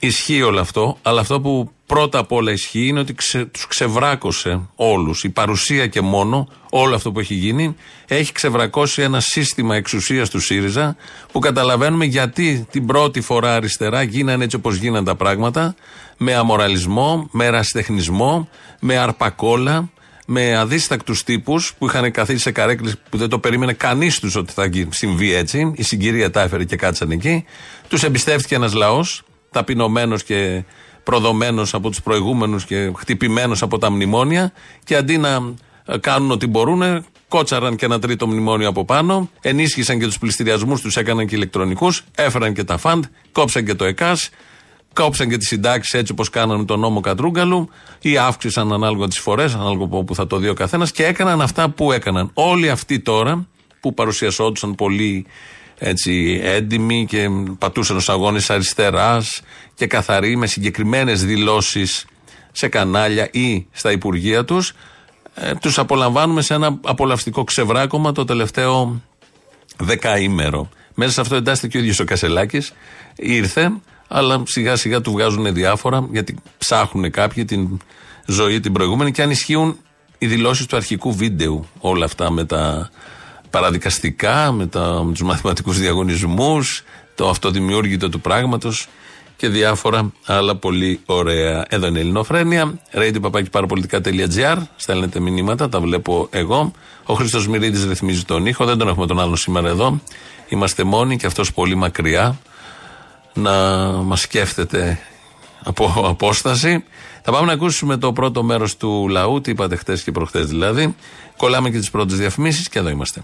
Ισχύει όλο αυτό, αλλά αυτό που πρώτα απ' όλα ισχύει είναι ότι ξε, τους ξεβράκωσε όλους. Η παρουσία και μόνο, όλο αυτό που έχει γίνει, έχει ξεβρακώσει ένα σύστημα εξουσίας του ΣΥΡΙΖΑ που καταλαβαίνουμε γιατί την πρώτη φορά αριστερά γίνανε έτσι όπως γίνανε τα πράγματα, με αμοραλισμό, με ερασιτεχνισμό, με αρπακόλα, με αδίστακτους τύπους που είχαν καθίσει σε καρέκλες που δεν το περίμενε κανείς τους ότι θα συμβεί έτσι. Η συγκυρία τα έφερε και κάτσαν εκεί. Τους εμπιστεύτηκε ένας λαός, ταπεινωμένος και προδομένος από τους προηγούμενους και χτυπημένος από τα μνημόνια. Και αντί να ε, κάνουν ό,τι μπορούν, κότσαραν και ένα τρίτο μνημόνιο από πάνω, ενίσχυσαν και τους πληστηριασμούς, τους έκαναν και ηλεκτρονικούς, έφεραν και τα φαντ, κόψαν και το ΕΚΑΣ, κόψαν και τις συντάξεις έτσι όπως κάνανε τον νόμο Κατρούγκαλου ή αύξησαν ανάλογα τις φορές, ανάλογα από όπου θα το δει ο καθένας και έκαναν αυτά που έκαναν. Όλοι αυτοί τώρα που παρουσιασόντουσαν πολύ έτσι έντιμοι και πατούσαν στου αγώνες αριστεράς και καθαροί με συγκεκριμένες δηλώσεις σε κανάλια ή στα υπουργεία τους, ε, τους απολαμβάνουμε σε ένα απολαυστικό ξεβράκωμα το τελευταίο δεκαήμερο. Μέσα σε αυτό εντάσσεται και ο ίδιος ο Κασελάκης. Ήρθε, αλλά σιγά σιγά του βγάζουν διάφορα, γιατί ψάχνουν κάποιοι την ζωή την προηγούμενη και αν ισχύουν οι δηλώσεις του αρχικού βίντεο όλα αυτά με τα παραδικαστικά, με, τα, με τους μαθηματικούς διαγωνισμούς, το αυτοδημιούργητο του πράγματος και διάφορα άλλα πολύ ωραία. Εδώ είναι η Ελληνοφρένεια, radio.parapolitica.gr, στέλνετε μηνύματα, τα βλέπω εγώ. Ο Χρήστος Μυρίδης ρυθμίζει τον ήχο, δεν τον έχουμε τον άλλον σήμερα εδώ. Είμαστε μόνοι και αυτός πολύ μακριά να μας σκέφτεται από απόσταση. Θα πάμε να ακούσουμε το πρώτο μέρος του λαού, τι είπατε χτες και προχτές δηλαδή. Κολλάμε και τις πρώτες διαφημίσεις και εδώ είμαστε.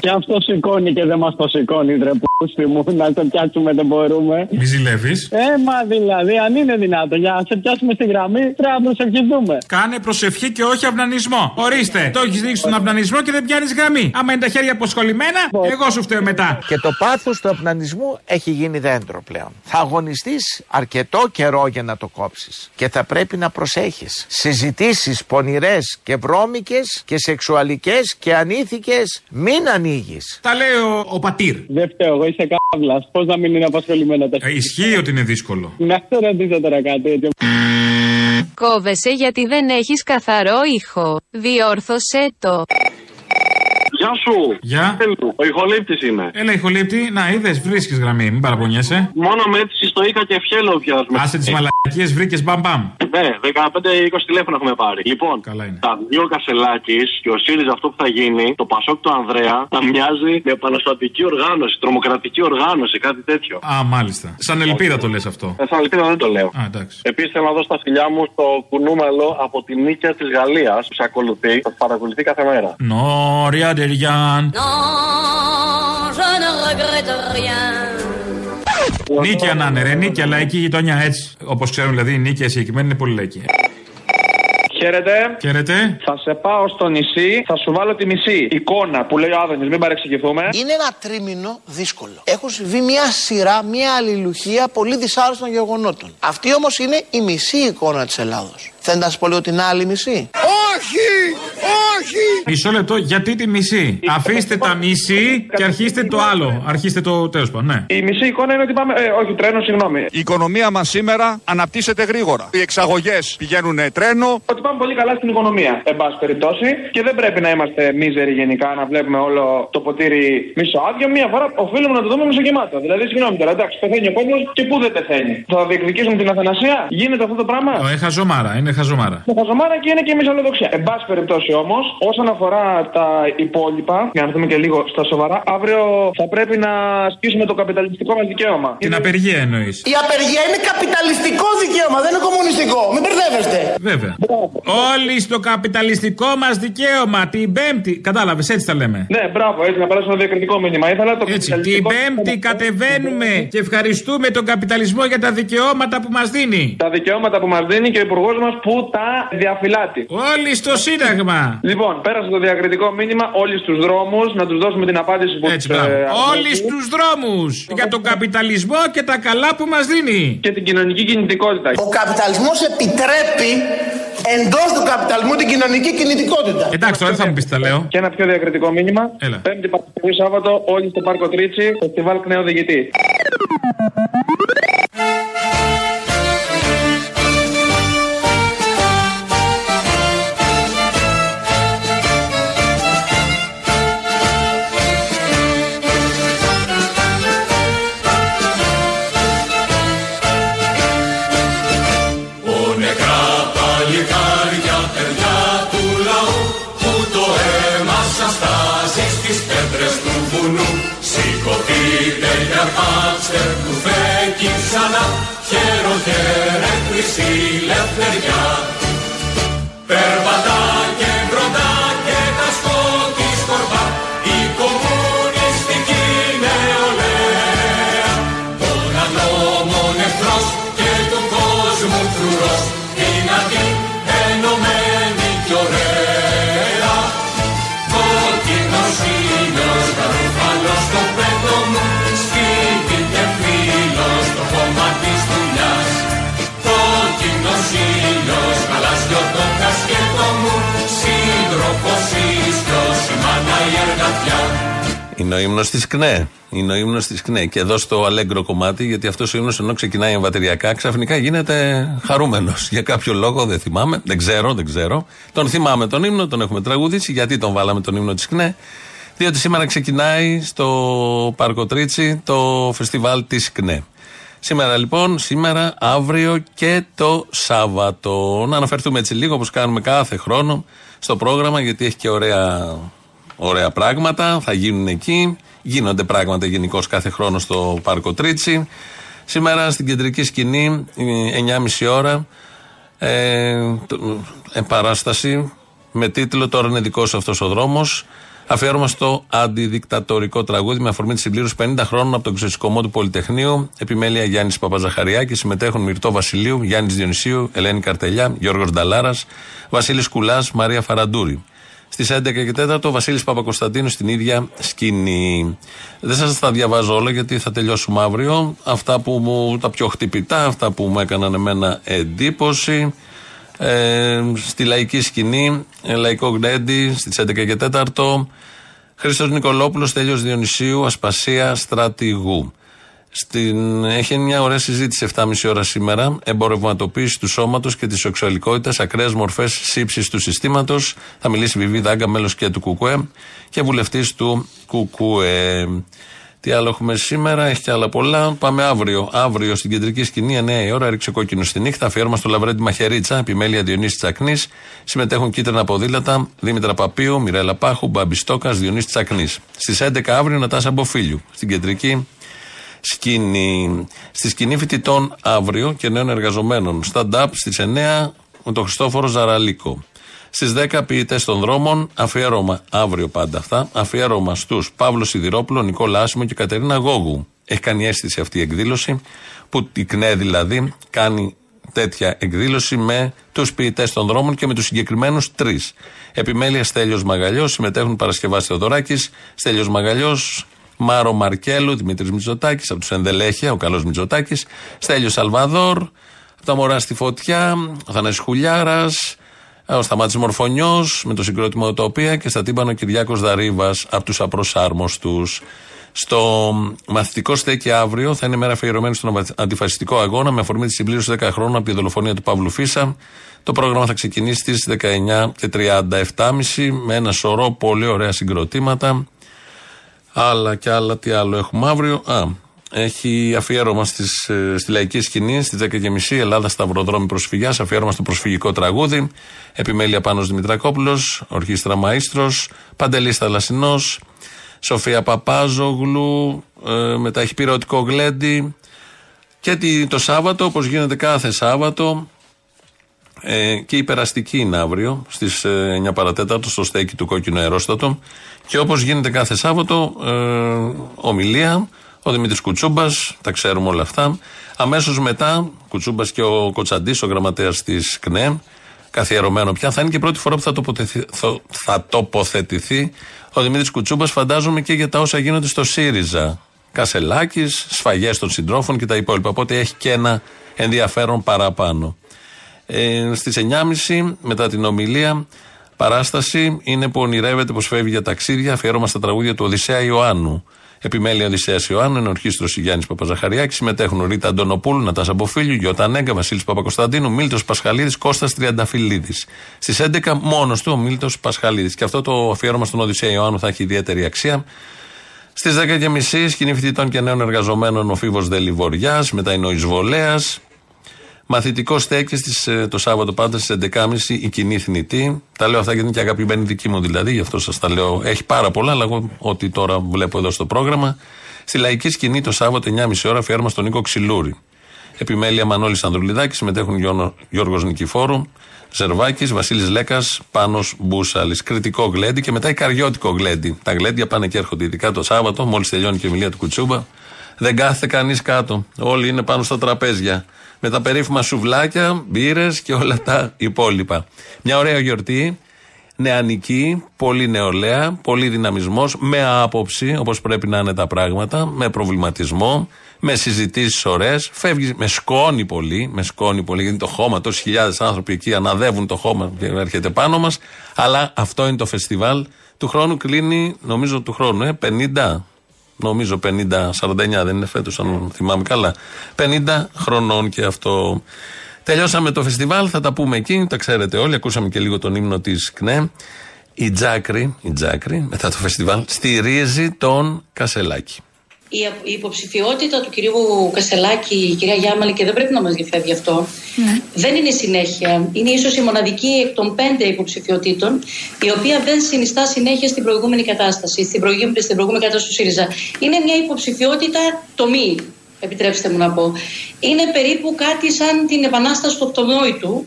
Και αυτό σηκώνει και δεν μας το σηκώνει, ρε πούστη μου. Να το πιάσουμε δεν μπορούμε. Μη ζηλεύεις. Ε, μα δηλαδή, αν είναι δυνατό, για να σε πιάσουμε στη γραμμή, πρέπει να προσευχηθούμε. Κάνε προσευχή και όχι αυνανισμό. Ορίστε, το έχεις δείξει τον αυνανισμό και δεν πιάνεις γραμμή. Άμα είναι τα χέρια αποσχολημένα, εγώ σου φταίω μετά. Και το πάθος του αυνανισμού έχει γίνει δέντρο πλέον. Θα αγωνιστείς αρκετό καιρό για να το κόψεις. Και θα πρέπει να προσέχεις. Συζητήσεις πονηρές και βρώμικες και σεξουαλικές και ανήθικες μην ανοίγει. Τα λέει ο, ο πατήρ. Δεν φταίω, εγώ είσαι κάβλα. Πώς να μην είναι απασχολημένα τα Ε, ισχύει ότι είναι δύσκολο. Να σε ρωτήσω τώρα κάτι τέτοιο. Κόβεσαι γιατί δεν έχεις καθαρό ήχο. Διόρθωσέ το. Γεια σου. Γεια. Ο ηχολήπτης είμαι. Έλα, ηχολήπτη. Να, είδες, βρίσκεις γραμμή, μην παραπονιέσαι. Μόνο με έτσι στο Ικα και Φιέλο βιάζουμε. Άσε τις μαλακίες, βρήκες μπαμ μπαμ. Ναι, 15-20 τηλέφωνα έχουμε πάρει. Λοιπόν, Καλά είναι. τα δύο Κασελάκης και ο ΣΥΡΙΖΑ αυτό που θα γίνει, το Πασόκ του Ανδρέα, θα μοιάζει με επαναστατική οργάνωση, τρομοκρατική οργάνωση, κάτι τέτοιο. Α, μάλιστα. Σαν ελπίδα το λες αυτό. Ε, σαν ελπίδα δεν το λέω. Α, εντάξει. Επίσης θέλω να δώσω τα φιλιά μου στο κουνούμελο από τη Νίκαια της Γαλλίας που σε ακολουθεί. Θα παρακολουθεί κάθε μέρα. Νόρια Ντεριάν. Non, je ne regrette rien. Νίκαια να είναι, ρε, νίκαια, λαϊκή γειτονιά έτσι. Όπως ξέρουν δηλαδή, η νίκαια συγκεκριμένη είναι πολύ λαϊκή. Χαίρετε. Χαίρετε. Θα σε πάω στο νησί, θα σου βάλω τη μισή εικόνα που λέει ο Άδωνης, μην παρεξηγηθούμε. Είναι ένα τρίμηνο δύσκολο. Έχουν συμβεί μια σειρά, μια αλληλουχία πολύ δυσάρεστων γεγονότων. Αυτή όμως είναι η μισή εικόνα της Ελλάδος. Θέλετε να σας πω λίγο την άλλη μισή; Όχι! Όχι! Μισό λεπτό, γιατί τη μισή; Αφήστε τα μισή και αρχίστε το άλλο. Αρχίστε το τέλος πάντων, ναι. Η μισή εικόνα είναι ότι πάμε. Ε, όχι, τρένο, συγγνώμη. Η οικονομία μας σήμερα αναπτύσσεται γρήγορα. Οι εξαγωγές πηγαίνουν τρένο. Ότι πάμε πολύ καλά στην οικονομία, εν πάση περιπτώσει. Και δεν πρέπει να είμαστε μίζεροι γενικά, να βλέπουμε όλο το ποτήρι μισοάδιο. Μία φορά οφείλουμε να το δούμε μισογεμάτο. Δηλαδή, συγγνώμη τώρα, εντάξει, πεθαίνει ο κόσμος και πού δεν πεθαίνει. Θα διεκδικήσουμε την αθανασία, γίνεται αυτό το πράγμα; Ε, χαζομάρα, είναι χαζομάρα. Είναι χαζομάρα και είναι και μισολοδοξία. Εν πάση περιπτώσει όμως, όσον αφορά τα υπόλοιπα, για να δούμε και λίγο στα σοβαρά, αύριο θα πρέπει να ασκήσουμε το καπιταλιστικό μας δικαίωμα. Την απεργία εννοείς. Η απεργία είναι καπιταλιστικό δικαίωμα, δεν είναι κομμουνιστικό. Μην μπερδεύεστε. Βέβαια. Όλοι στο καπιταλιστικό μας δικαίωμα την Πέμπτη. Κατάλαβες, έτσι τα λέμε. Ναι, μπράβο, έτσι να περάσω ένα διακριτικό μήνυμα. Ήθελα το Έτσι, την Πέμπτη κατεβαίνουμε και ευχαριστούμε τον καπιταλισμό για τα δικαιώματα που μας δίνει. Τα δικαιώματα που μας δίνει και ο υπουργός μας που τα διαφυλάτει. Όλοι στο Σύνταγμα. Λοιπόν, πέρασε το διακριτικό μήνυμα όλοι στου δρόμους να τους δώσουμε την απάντηση που Έτσι, τους, μπράβο. ε, Όλοι στου δρόμους. Για τον καπιταλισμό και τα καλά που μας δίνει. Και την κοινωνική κινητικότητα. Ο καπιταλισμός επιτρέπει εντός του καπιταλισμού την κοινωνική κινητικότητα. Εντάξει, τώρα δεν θα μου πεις τα λέω. Και ένα πιο διακριτικό μήνυμα. Έλα. Πέμπτη Παρασκευή Σάββατο, όλοι στο Πάρκο Τρίτσι, φεστιβάλ Κνέο Διηγητή. Είναι ο ύμνος της ΚΝΕ. Είναι ο ύμνος της ΚΝΕ. Και εδώ στο αλέγκρο κομμάτι, γιατί αυτός ο ύμνος ενώ ξεκινάει εμβατηριακά, ξαφνικά γίνεται χαρούμενος. Για κάποιο λόγο δεν θυμάμαι, δεν ξέρω, δεν ξέρω. Τον θυμάμαι τον ύμνο, τον έχουμε τραγουδήσει. Γιατί τον βάλαμε τον ύμνο της ΚΝΕ. Διότι σήμερα ξεκινάει στο Πάρκο Τρίτσι το φεστιβάλ της ΚΝΕ. Σήμερα λοιπόν, σήμερα, αύριο και το Σάββατο. Να αναφερθούμε έτσι λίγο όπως κάνουμε κάθε χρόνο στο πρόγραμμα γιατί έχει και ωραία, ωραία πράγματα, θα γίνουν εκεί. Γίνονται πράγματα γενικώς κάθε χρόνο στο Πάρκο Τρίτσι. Σήμερα στην κεντρική σκηνή, 9.30 ώρα, ε, το- ε, παράσταση με τίτλο Τώρα είναι δικός αυτός ο δρόμος. Αφιέρωμα στο αντιδικτατορικό τραγούδι με αφορμή τη συμπλήρωση 50 χρόνων από τον ξεσηκωμό του Πολυτεχνείου. Επιμέλεια Γιάννης Παπαζαχαριάκης. Συμμετέχουν Μυρτό Βασιλείου, Γιάννης Διονυσίου, Ελένη Καρτελιά, Γιώργος Νταλάρας, Βασίλης Κουλάς, Μαρία Φαραντούρη. Στις 11 και 4 ο Βασίλης Παπακοσταντίνου στην ίδια σκηνή. Δεν σας τα διαβάζω όλα γιατί θα τελειώσουμε αύριο. Αυτά που μου, τα πιο χτυπητά, αυτά που μου έκαναν εμένα εντύπωση. Ε, στη λαϊκή σκηνή, ε, λαϊκό γνέντι στις 11 και 4. Χρήστος Νικολόπουλος, Τέλειος Διονυσίου, Ασπασία Στρατηγού. Στην, έχει μια ωραία συζήτηση 7,5 ώρα σήμερα. Εμπορευματοποίηση του σώματος και της σεξουαλικότητας, ακραίες μορφές σύψης του συστήματος. Θα μιλήσει η Βιβί Δάγκα, μέλος και του ΚΚΕ και βουλευτής του ΚΚΕ. Τι άλλο έχουμε σήμερα, έχει και άλλα πολλά. Πάμε αύριο. Αύριο στην κεντρική σκηνή, 9 η ώρα, ρίξε κόκκινο στη νύχτα. Αφιέρωμα στο Λαβρέντι Μαχαιρίτσα, επιμέλεια Διονύσης Τσακνής. Συμμετέχουν κίτρινα ποδήλατα, Δήμητρα Παπίου, Μιρέλα Πάχου, Μπαμπιστόκα, Διονύσης Τσακνής. Στις 11 αύριο, Νατάσα Μποφίλιου. Στην κεντρική σκηνή. Στη σκηνή φοιτητών αύριο και νέων εργαζομένων. Stand-up στις 9 με τον Χριστόφορο Ζαραλίκο. Στις 10 ποιητές των δρόμων, αφιέρωμα, αύριο πάντα αυτά, αφιέρωμα στους Παύλο Σιδηρόπουλο, Νικόλα Άσιμο και Κατερίνα Γόγου. Έχει κάνει αίσθηση αυτή η εκδήλωση, που η ΚΝΕ δηλαδή κάνει τέτοια εκδήλωση με τους ποιητές των δρόμων και με τους συγκεκριμένους τρεις. Επιμέλεια Στέλιος Μαγαλιός, συμμετέχουν Παρασκευά Θεοδωράκης, Στέλιος Μαγαλιός, Μάρο Μαρκέλου, Δημήτρης Μητσοτάκης, από τους Ενδελέχεια, ο καλός Μητσοτάκης, Στέλιος Σαλβαδόρ, από τα Μωρά στη Φωτιά, ο Θανάσης Χουλιάρας, ο Σταμάτης Μορφωνιός με το συγκρότημα Οτοπία και στα τύμπανα ο Κυριάκος Δαρίβας από τους Απροσάρμοστους. Στο μαθητικό στέκι αύριο θα είναι μέρα αφιερωμένη στον αντιφασιστικό αγώνα με αφορμή τη συμπλήρωση 10 χρόνων από τη δολοφονία του Παύλου Φίσα. Το πρόγραμμα θα ξεκινήσει στις 19 και 37.30 με ένα σωρό πολύ ωραία συγκροτήματα. Άλλα και άλλα, τι άλλο έχουμε αύριο. Α, έχει αφιέρωμα στις, ε, στη λαϊκή σκηνή στις 10.30 Ελλάδα Σταυροδρόμη Προσφυγιάς. Αφιέρωμα στο προσφυγικό τραγούδι. Επιμέλεια Πάνος Δημητρακόπουλος, Ορχήστρα Μαΐστρος, Παντελής Θαλασσινός, Σοφία Παπάζογλου, ε, μετά έχει πυρωτικό γλέντι. Και τη- το Σάββατο, όπως γίνεται κάθε Σάββατο, ε, και η περαστική είναι αύριο στις 9 παρατέταρτο στο στέκι του Κόκκινου Αερόστατο. Και όπως γίνεται κάθε Σάββατο, ε, ομιλία, ο Δημήτρης Κουτσούμπας, τα ξέρουμε όλα αυτά. Αμέσως μετά, Κουτσούμπας και ο Κοτσαντής, ο γραμματέας της ΚΝΕ, καθιερωμένο πια, θα είναι και η πρώτη φορά που θα, τοποθετηθεί, θα, θα τοποθετηθεί ο Δημήτρης Κουτσούμπας, φαντάζομαι και για τα όσα γίνονται στο ΣΥΡΙΖΑ. Κασελάκης, σφαγές των συντρόφων και τα υπόλοιπα. Οπότε έχει και ένα ενδιαφέρον παραπάνω. Ε, Στις 9.30 μετά την ομιλία, παράσταση είναι που ονειρεύεται πως φεύγει για ταξίδια. Αφιέρωμα στα τραγούδια του Οδυσσέα Ιωάννου. Επιμέλεια Οδυσσέας Ιωάννου, είναι ορχήστρος Γιάννης Παπαζαχαριάκης. Συμμετέχουν Ρίτα Αντωνοπούλου, Νατάσα Μποφίλιου, Γιώτα Νέγκα, Βασίλης Παπακοσταντίνου, Μίλτος Πασχαλίδης, Κώστας Τριανταφυλλίδης. Στις 11 μόνος του ο Μίλτος Πασχαλίδης. Και αυτό το αφιέρωμα στον Οδυσσέα Ιωάννου θα έχει ιδιαίτερη αξία. Στις 10.30 σκηνή φοιτητών και νέων εργαζομένων ο Φίβος Δελιβοριάς, μετά είναι ο Εισβολέα. Μαθητικό στέκει στις, ε, το Σάββατο πάντα στις 11.30 η κοινή θνητή. Τα λέω αυτά γιατί είναι και αγαπημένη δική μου δηλαδή, γι' αυτό σας τα λέω. Έχει πάρα πολλά, αλλά εγώ ό,τι τώρα βλέπω εδώ στο πρόγραμμα. Στη λαϊκή σκηνή το Σάββατο 9.30 ώρα αφιέρωμα στον Νίκο Ξυλούρη. Επιμέλεια Μανώλης Ανδρουλιδάκης, συμμετέχουν Γιώργος Νικηφόρου, Ζερβάκης, Βασίλης Λέκας, Πάνος Μπούσαλης. Κριτικό γλέντι και μετά ικαριώτικο γλέντι. Τα γλέντια πάνε και έρχονται ειδικά το Σάββατο, μόλις τελειώνει και η ομιλία του Κουτσούμπα. Δεν κάθεται κανείς κάτω. Όλοι είναι πάνω στα τραπέζια. Με τα περίφημα σουβλάκια, μπύρες και όλα τα υπόλοιπα. Μια ωραία γιορτή. Νεανική, πολύ νεολαία, πολύ δυναμισμός, με άποψη, όπως πρέπει να είναι τα πράγματα, με προβληματισμό, με συζητήσεις ωραίες. Φεύγει με σκόνη πολύ, με σκόνη πολύ, γιατί το χώμα, τόσοι χιλιάδες άνθρωποι εκεί αναδεύουν το χώμα και έρχεται πάνω μας. Αλλά αυτό είναι το φεστιβάλ. Του χρόνου κλείνει, νομίζω του χρόνου, ε, 50, νομίζω 50, 49 δεν είναι φέτος, αν θυμάμαι καλά. 50 χρονών και αυτό. Τελειώσαμε το φεστιβάλ, θα τα πούμε εκεί, τα ξέρετε όλοι. Ακούσαμε και λίγο τον ύμνο της ΚΝΕ. Η Τζάκρη, η Τζάκρη, μετά το φεστιβάλ, στηρίζει τον Κασελάκη. Η, η υποψηφιότητα του κυρίου Κασελάκη, η κυρία Γιάμαλη, και δεν πρέπει να μας διαφεύγει αυτό, δεν είναι συνέχεια. Είναι ίσως η μοναδική εκ των πέντε υποψηφιότητων, η οποία δεν συνιστά συνέχεια στην προηγούμενη κατάσταση, στην προηγούμενη, στην προηγούμενη κατάσταση του ΣΥΡΙΖΑ. Είναι μια υποψηφιότητα τομή, επιτρέψτε μου να πω. Είναι περίπου κάτι σαν την επανάσταση του αυτονόητου.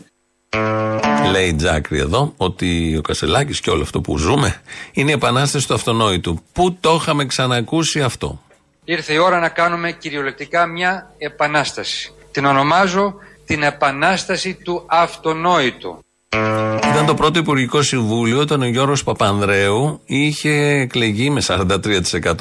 Λέει η Τζάκρη εδώ ότι ο Κασελάκη και όλο αυτό που ζούμε είναι η επανάσταση του αυτονόητου. Πού το είχαμε ξανακούσει αυτό; Ήρθε η ώρα να κάνουμε κυριολεκτικά μια επανάσταση. Την ονομάζω την επανάσταση του αυτονόητου. Ήταν το πρώτο Υπουργικό Συμβούλιο όταν ο Γιώργος Παπανδρέου είχε εκλεγεί με 43%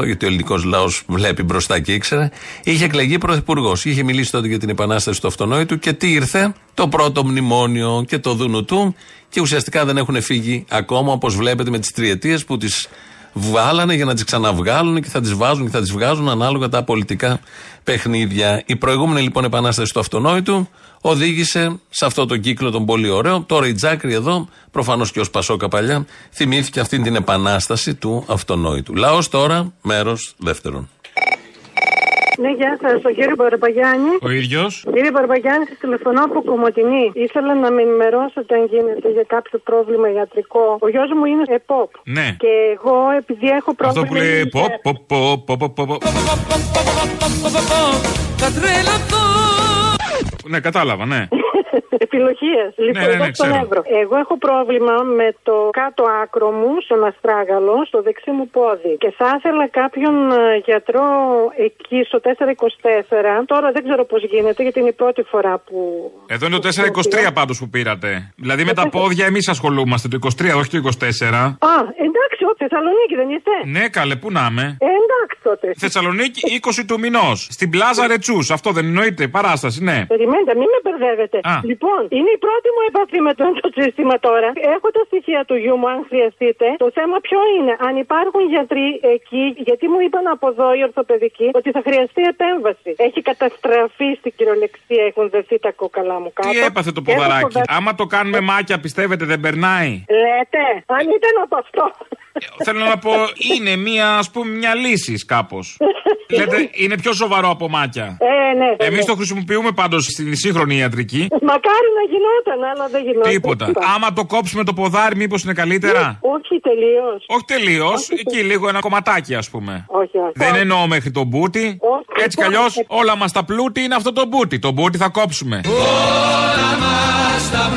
γιατί ο ελληνικός λαός βλέπει μπροστά και ήξερε. Είχε εκλεγεί πρωθυπουργός. Είχε μιλήσει τότε για την επανάσταση του αυτονόητου και τι ήρθε, το πρώτο μνημόνιο και το δούνο του. Και ουσιαστικά δεν έχουν φύγει ακόμα όπως βλέπετε με τις τριετίες που τις βγάλανε για να τις ξαναβγάλουν και θα τις βάζουν και θα τις βγάζουν ανάλογα τα πολιτικά παιχνίδια. Η προηγούμενη λοιπόν επανάσταση του αυτονόητου οδήγησε σε αυτό το κύκλο τον πολύ ωραίο. Τώρα η Τζάκρη εδώ, προφανώς και ως Πασόκα παλιά, θυμήθηκε αυτή την επανάσταση του αυτονόητου. Λαός τώρα, μέρος δεύτερον. Ναι, γεια σας, τον κύριος Μπαρμπαγιάννη. Ο ίδιος. Κύριε Μπαρμπαγιάννη, σας τηλεφωνώ από Κομωτινή. Ήθελα να με ενημερώσετε αν γίνεται για κάποιο πρόβλημα ιατρικό. Ο γιος μου είναι ΕΠΟΠ. Ναι. Και εγώ, επειδή έχω πρόβλημα. Αυτό που λέει ποπ, ποπ, ποπ, ποπ, ποπ, ποπ. Θα τρελαθώ Ναι, κατάλαβα, ναι. Επιλογίε. Λοιπόν, ναι, ναι, εδώ στον ξέρω. Εύρο. Εγώ έχω πρόβλημα με το κάτω άκρο μου, στον αστράγαλο, στο δεξί μου πόδι. Και θα ήθελα κάποιον ε, γιατρό εκεί στο 424. Τώρα δεν ξέρω πώς γίνεται, γιατί είναι η πρώτη φορά που. Εδώ είναι το 423 πάντως που πήρατε. Δηλαδή με τα πόδια εμείς ασχολούμαστε. Το 23, όχι το 24. Α, εντάξει, ο Θεσσαλονίκη δεν είστε; Ναι, καλέ, πού να είμαι. Ε, εντάξει τότε. Θεσσαλονίκη 20 του μηνός. Στην πλάζα Ρετσούς. Αυτό δεν εννοείται. Παράσταση, ναι. Περιμένετε, μην με μπερδεύετε. Α. Λοιπόν, είναι η πρώτη μου επαφή με το σύστημα τώρα. Έχω τα στοιχεία του γιού μου, αν χρειαστείτε. Το θέμα ποιο είναι, αν υπάρχουν γιατροί εκεί, γιατί μου είπαν από εδώ οι ορθοπαιδικοί ότι θα χρειαστεί επέμβαση. Έχει καταστραφεί στην κυριολεξία, έχουν δεθεί τα κόκαλά μου κάτω. Τι έπαθε το Και έχω ποδαράκι; φοβερά- Άμα το κάνουμε μάκια, πιστεύετε δεν περνάει; Λέτε, αν ήταν από αυτό. Θέλω να πω, είναι μία, ας πούμε, μια λύση κάπως. Λέτε, είναι πιο σοβαρό από μάκια. Ε, ναι. Εμείς το χρησιμοποιούμε πάντως στην σύγχρονη ιατρική. Μακάρι να γινόταν, αλλά δεν γινόταν. Τίποτα. Άμα το κόψουμε το ποδάρι, μήπως είναι καλύτερα; Όχι τελείως. Όχι τελείως. Εκεί λίγο ένα κομματάκι, ας πούμε. Όχι, όχι. Δεν εννοώ μέχρι τον μπούτι. Έτσι κι αλλιώς όλα μας τα πλούτη είναι αυτό το μπούτι. Το μπούτι θα κόψουμε. Όλα μας τα πλούτη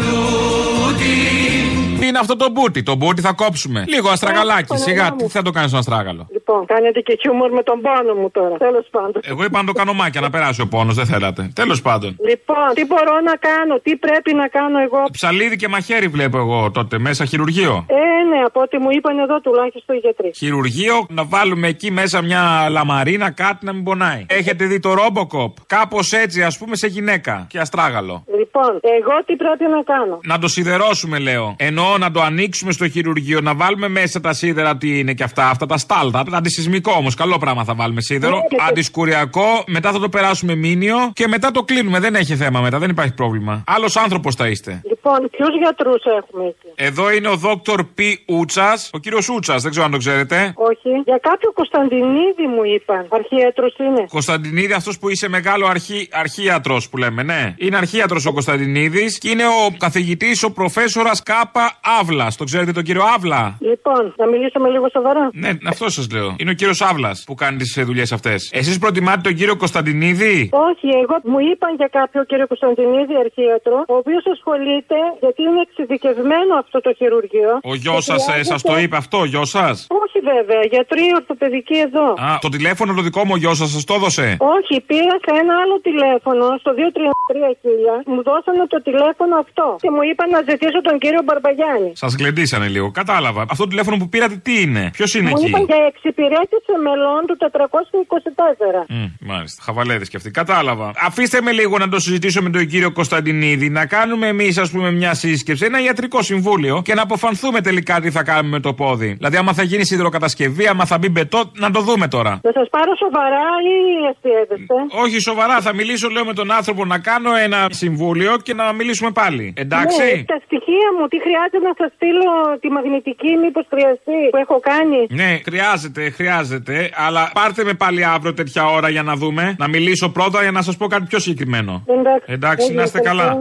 Τι είναι αυτό το μπούτι. Το μπούτι θα κόψουμε. Λίγο αστραγαλάκι. Σιγά, τι θα το κάνεις στον αστράγαλο; Λοιπόν, κάνετε και χιούμορ με τον πόνο μου τώρα. Τέλος πάντων. Εγώ είπα να το κάνω μάκια, να περάσει ο πόνος, δεν θέλατε. Τέλος πάντων. Λοιπόν, τι μπορώ να κάνω, τι πρέπει να κάνω εγώ; Ψαλίδι και μαχαίρι βλέπω εγώ τότε μέσα χειρουργείο. Ε, ναι, από ό,τι μου είπαν εδώ τουλάχιστον οι γιατροί. Χειρουργείο, να βάλουμε εκεί μέσα μια λαμαρίνα, κάτι να μην πονάει. Έχετε δει το Robocop; Κάπως έτσι, ας πούμε, σε γυναίκα και αστράγαλο. Λοιπόν, εγώ τι πρέπει να κάνω; Να το σιδερώσουμε, λέω. Εννοώ να το ανοίξουμε στο χειρουργείο, να βάλουμε μέσα τα σίδερα, τι είναι και αυτά. Αυτά τα στάλτα. Αντισυσμικό όμως, καλό πράγμα θα βάλουμε σίδερο. Ναι, και- Αντισκουριακό, μετά θα το περάσουμε μήνυο και μετά το κλείνουμε. Δεν έχει θέμα μετά, δεν υπάρχει πρόβλημα. Άλλος άνθρωπος θα είστε. Λοιπόν, ποιους γιατρούς έχουμε εκεί; Εδώ είναι ο Δόκτωρ Π. Ούτσας, ο κύριος Ούτσας, δεν ξέρω αν το ξέρετε. Όχι, για κάποιο Κωνσταντινίδη μου είπαν. Αρχίατρος είναι. Κωνσταντινίδη, αυτός που είσαι μεγάλο αρχή, αρχίατρος που λέμε, ναι. Είναι αρχίατρος ο Κωνσταντινίδης και είναι ο καθηγητής, ο προφέσορας Κάπα Αύλα. Το ξέρετε τον κύριο Αύλα. Λοιπόν, να μιλήσουμε λίγο σοβαρά. Ναι, αυτό σας λέω. Είναι ο κύριος Αύλα που κάνει τις δουλειές αυτές. Εσείς προτιμάτε τον κύριο Κωνσταντινίδη; Όχι, εγώ μου είπαν για κάποιο κύριο Κωνσταντινίδη αρχίατρο, ο οποίος ασχολείται, γιατί είναι εξειδικευμένο αυτό το χειρουργείο. Ο γιος σας Και σας το είπε αυτό, ο γιος σας; Όχι βέβαια, γιατροί ορθοπαιδικοί εδώ. Α, το τηλέφωνο το δικό μου ο γιος σας σας το έδωσε; Όχι, πήρα σε ένα άλλο τηλέφωνο, στο 233 μου δώσανε το τηλέφωνο αυτό. Και μου είπαν να ζητήσω τον κύριο Μπαρμπαγιάννη. Σας γλεντήσανε λίγο. Κατάλαβα. Αυτό το τηλέφωνο που πήρατε τι είναι; Ποιος είναι μου εκεί; είπαν για εξυπηρέτηση μελών του 424. Μμ, μάλιστα. Χαβαλέδες και αυτοί. Κατάλαβα. Αφήστε με λίγο να το συζητήσω με τον κύριο Κωνσταντινίδη. Να κάνουμε εμείς, ας πούμε, μια σύσκεψη, ένα ιατρικό συμβούλιο και να αποφανθούμε τελικά τι θα κάνουμε με το πόδι. Δηλαδή, άμα θα γίνει σιδηροκατασκευή, άμα θα μπει μπετό, να το δούμε τώρα. Να σας πάρω σοβαρά ή αστείευεστε. Όχι, σοβαρά. Θα μιλήσω, λέω, με τον άνθρωπο να κάνω ένα συμβούλιο και να μιλήσουμε πάλι. Εντάξει; Ναι, τα στοιχεία μου, τι χρειάζεται να σας στείλω τη μαγνητική, μήπως χρειαστεί, που έχω κάνει; Ναι, χρειάζεται, χρειάζεται. Αλλά πάρτε με πάλι αύριο τέτοια ώρα για να δούμε. Να μιλήσω πρώτα για να σας πω κάτι πιο συγκεκριμένο. Εντάξει, Εντάξει, να είστε καλά.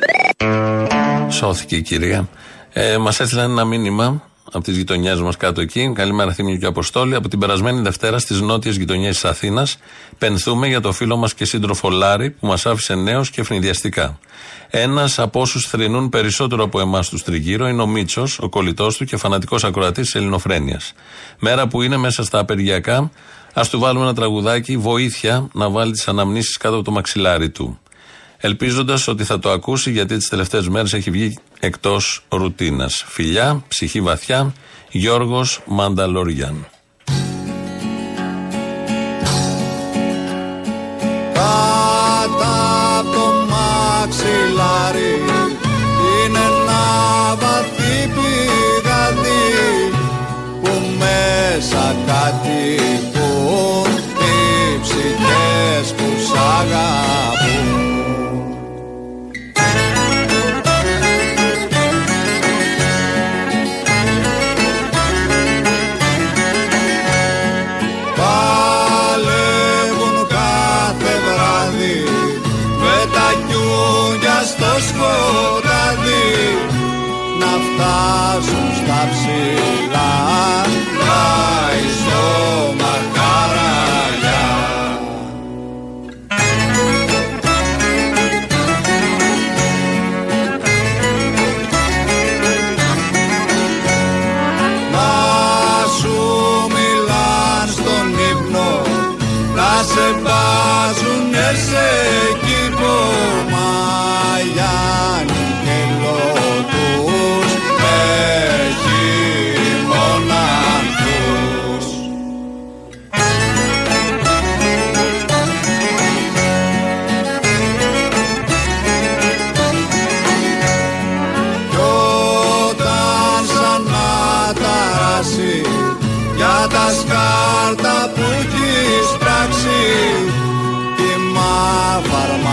Ναι. Σώθηκε η κυρία. Ε, μας έστειλαν ένα μήνυμα από τις γειτονιές μας κάτω εκεί. Καλημέρα, Θήμιο και Αποστόλη. Από την περασμένη Δευτέρα στις νότιες γειτονιές της Αθήνας, πενθούμε για το φίλο μας και σύντροφο Λάρη που μας άφησε νέος και ευνηδιαστικά. Ένας από όσους θρυνούν περισσότερο από εμάς τους τριγύρω είναι ο Μίτσος, ο κολλητός του και φανατικός ακροατής της Ελληνοφρένειας. Μέρα που είναι μέσα στα απεργιακά, ας του βάλουμε ένα τραγουδάκι βοήθεια να βάλει τις αναμνήσεις κάτω από το μαξιλάρι του ελπίζοντας ότι θα το ακούσει γιατί τις τελευταίες μέρες έχει βγει εκτός ρουτίνας. Φιλιά, ψυχή βαθιά, Γιώργος Μανταλόριαν. Κάτω από το μαξιλάρι είναι ένα βαθύ πηγαδί τυχούν οι ψυχές που σ' αγαπούν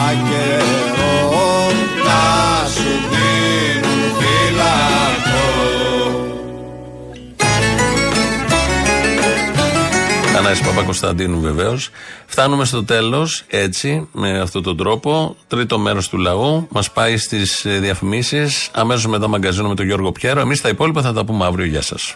φαρμακερό να σου δίνουν φυλακό Θανάσης Παπα-Κωνσταντίνου βεβαίως. Φτάνουμε στο τέλος έτσι, με αυτόν τον τρόπο. Τρίτο μέρος του λαού μας πάει στις διαφημίσεις. Αμέσως μετά μαγκαζίνο με τον Γιώργο Πιέρο. Εμείς τα υπόλοιπα θα τα πούμε αύριο. Γεια σας.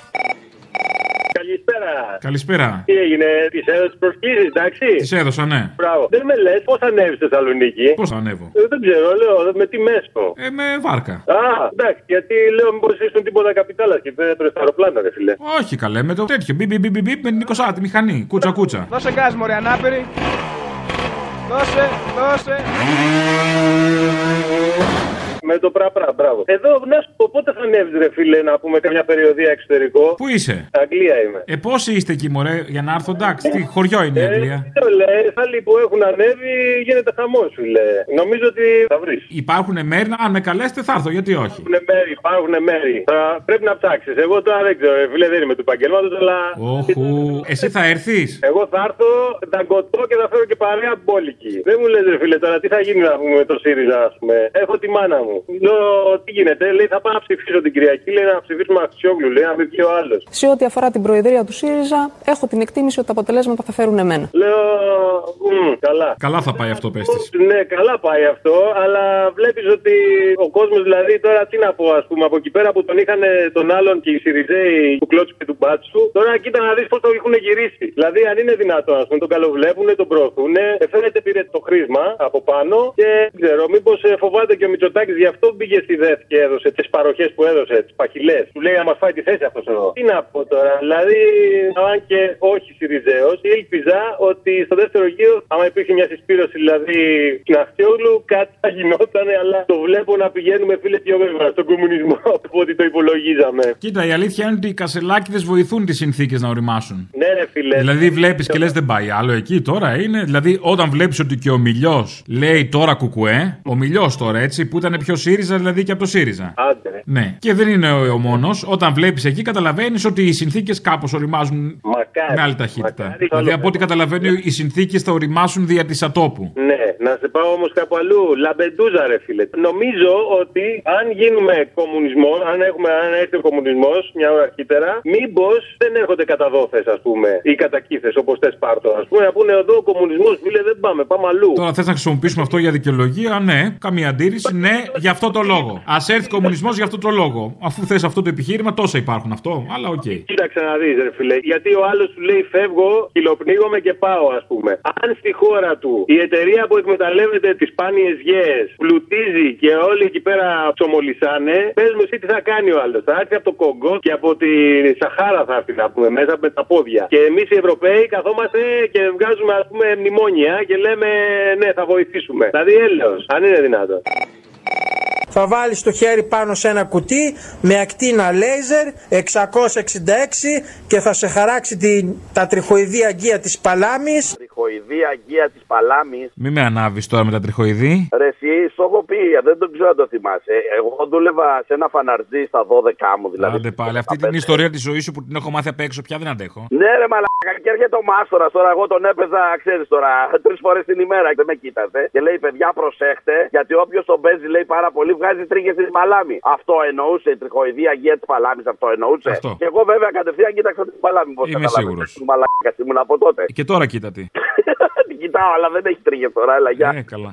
Καλησπέρα. Καλησπέρα. Τι έγινε, τη έδωσες προσκλήσεις, εντάξει; Τη έδωσα, ναι. Μπράβο. Δεν με λες πώς ανέβεις στη Θεσσαλονίκη; Πώς ανέβω; Ε, δεν ξέρω, λέω με τι μέσο. Ε, με βάρκα. Α, εντάξει, γιατί λέω μήπως ήσουν τίποτα καπιτάλας και δεν έπρεπε στα αεροπλάνα, ρε φιλέ. Όχι καλέ, με το τέτοιο. Μπι, μπι, μπι, μπι, μπι, με την 20 τη μηχανή. Κούτσα κούτσα. Δώσε γκάζ, μωρέ, ανάπηρη. Δώσε, δώσε. Με το πραπρά, μπράβο. Εδώ, να σου πω πότε θα ανέβεις, ρε φίλε, να πούμε καμιά περιοδία εξωτερικό; Πού είσαι; Αγγλία είμαι. Ε, πόσοι είστε εκεί, μωρέ, για να έρθω, εντάξει. Τι χωριό είναι η Αγγλία; Ε, το λέει, άλλοι που έχουν ανέβει γίνεται χαμός, φίλε. Νομίζω ότι θα βρεις. Υπάρχουν μέρη, αν με καλέσετε θα έρθω, γιατί όχι; Υπάρχουν μέρη, υπάρχουν μέρη. Θα πρέπει να ψάξεις. Εγώ τώρα δεν ξέρω, ρε φίλε, δεν είμαι του επαγγέλματο, αλλά. Όχου. Εσύ θα έρθεις; Εγώ θα έρθω, θα γκοτώ και θα φέρω και παρέα μπόλικη. Δεν μου λες, ρε φίλε, τώρα τι θα γίνει να πούμε με το ΣΥΡΙΖΑ, ας πούμε. Έχω τη μάνα μου. Λέω, τι γίνεται, λέει, θα πάω να ψηφίσω την Κυριακή, λέει να ψηφίσουμε Αξιόγλου, λέει, να μην βγει ο άλλος. Σε ό,τι αφορά την προεδρία του ΣΥΡΙΖΑ, έχω την εκτίμηση ότι τα αποτελέσματα θα φέρουν εμένα. Λέω, μ, καλά. Καλά θα πάει αυτό, πες της. Ναι, καλά πάει αυτό, αλλά βλέπεις ότι ο κόσμος δηλαδή τώρα τι να πω, ας πούμε, από εκεί πέρα που τον είχαν τον άλλον και οι Σιριζέοι του Κλώτσου και του Μπάτσου, τώρα κοίτα να δεις πώς το έχουν γυρίσει. Δηλαδή, αν είναι δυνατόν, ας πούμε, τον καλοβλέπουν, τον προωθούν, φαίνεται πήρε το χρήσμα από πάνω και δεν ξέρω, μήπως φοβάται και ο Μητσοτάκης γι' αυτό πήγε στη ΔΕΘ και έδωσε τις παροχές που έδωσε, τις παχυλές. Του λέει να μα φάει τη θέση αυτός εδώ. Τι να πω τώρα, δηλαδή, αν και όχι Σιριζέος, ήλπιζα ότι στο δεύτερο γύρο, άμα υπήρχε μια συσπήρωση δηλαδή στην Αχτιόγλου, κάτι θα γινόταν, αλλά το βλέπω να πηγαίνουμε φίλε πιο γρήγορα στον κομμουνισμό από ό,τι το υπολογίζαμε. Κοίτα, η αλήθεια είναι ότι οι κασελάκιδε βοηθούν τις συνθήκες να οριμάσουν. Ναι, ρε φίλε. Δηλαδή βλέπεις και λες δεν πάει άλλο εκεί τώρα είναι. Δηλαδή όταν βλέπεις ότι και ο Μιλιός λέει τώρα κουκουέ, ο Μιλιός τώρα έτσι που ήταν πιο ΣΥΡΙΖΑ δηλαδή και από το ΣΥΡΙΖΑ. Άντε. ρε. Ναι. Και δεν είναι ο, ο μόνος. Όταν βλέπεις εκεί καταλαβαίνεις ότι οι συνθήκες κάπως οριμάζουν Μακάρι. με άλλη ταχύτητα. Μακάρι. Δηλαδή από ό,τι καταλαβαίνω οι συνθήκες θα οριμάσουν δια της ατόπου. Ναι, να σε πάω όμως κάπου αλλού. Λαμπεντούζα, ρε φίλε. Νομίζω ότι αν γίνουμε κομμουνισμός, αν, έχουμε, αν έρθει ο κομμουνισμός μια ώρα αρχίτερα, μήπως δεν έρχονται κατά δώθε, ας πούμε, ή κατά κείθε, όπως θες πάρτο. Ας πούμε, να πούνε εδώ ο κομμουνισμός, φίλε, δεν πάμε, πάμε αλλού. Τώρα θες να χρησιμοποιήσουμε αυτό για δικαιολογία, ναι. Καμία αντίρρηση, ναι, για αυτό το λόγο. Ας έρθει κομμουνισμός για αυτό το λόγο. Αφού θες αυτό το επιχείρημα, τόσα υπάρχουν αυτό, αλλά οκ. Κοίταξε να δεις, ρε φίλε. Γιατί ο άλλος του λέει φεύγω, σκυλοπνίγομαι και πάω, ας πούμε. Αν στη χώρα του η εταιρεία που εκμεταλλεύεται τις σπάνιες γέες πλουτίζει και όλοι εκεί πέρα ψωμολισάνε, πες μου εσύ τι θα κάνει ο άλλος. Θα έρθει από το Κογκό και από τη Σαχάρα θα έρθει να πούμε μέσα με τα πόδια. Και εμείς οι Ευρωπαίοι καθόμαστε και βγάζουμε ας πούμε μνημόνια και λέμε ναι, θα βοηθήσουμε. Δηλαδή έλεος, αν είναι δυνατόν. Θα βάλεις το χέρι πάνω σε ένα κουτί με ακτίνα λέιζερ 666 και θα σε χαράξει την, τα τριχοειδή αγκία της παλάμης. τριχοειδή αγία της Παλάμης. Μη με ανάβεις τώρα με τα τριχοειδή. Ρε, εσύ, σου έχω πει, δεν τον ξέρω αν το θυμάσαι. Εγώ δούλευα σε ένα φαναρτζή στα 12 μου, δηλαδή. Άντε πάλι, αυτή την ιστορία της ζωής σου που την έχω μάθει απ' έξω πια δεν αντέχω. Ναι, ρε μαλάκα, και έρχεται ο Μάστορας τώρα. Εγώ τον έπαιζα, ξέρεις τώρα, τρεις φορές την ημέρα και δεν με κοίταζε. Και λέει, παιδιά, προσέχτε, γιατί όποιος τον παίζει, λέει πάρα πολύ, βγάζει τρίχε στην παλάμη. Αυτό εννοούσε η τριχοειδή αγία τη παλάμη, αυτό εννοούσε. Αυτό. Και εγώ βέβαια κατευθείαν κοίταξα την παλάμη. Πώς Είμαι σίγουρος. Μαλάκα ήμουν από τότε. Και τώρα κοίτα τι. την κοιτάω, αλλά δεν έχει τρίχε τώρα, έλα, γεια. Ε, καλά.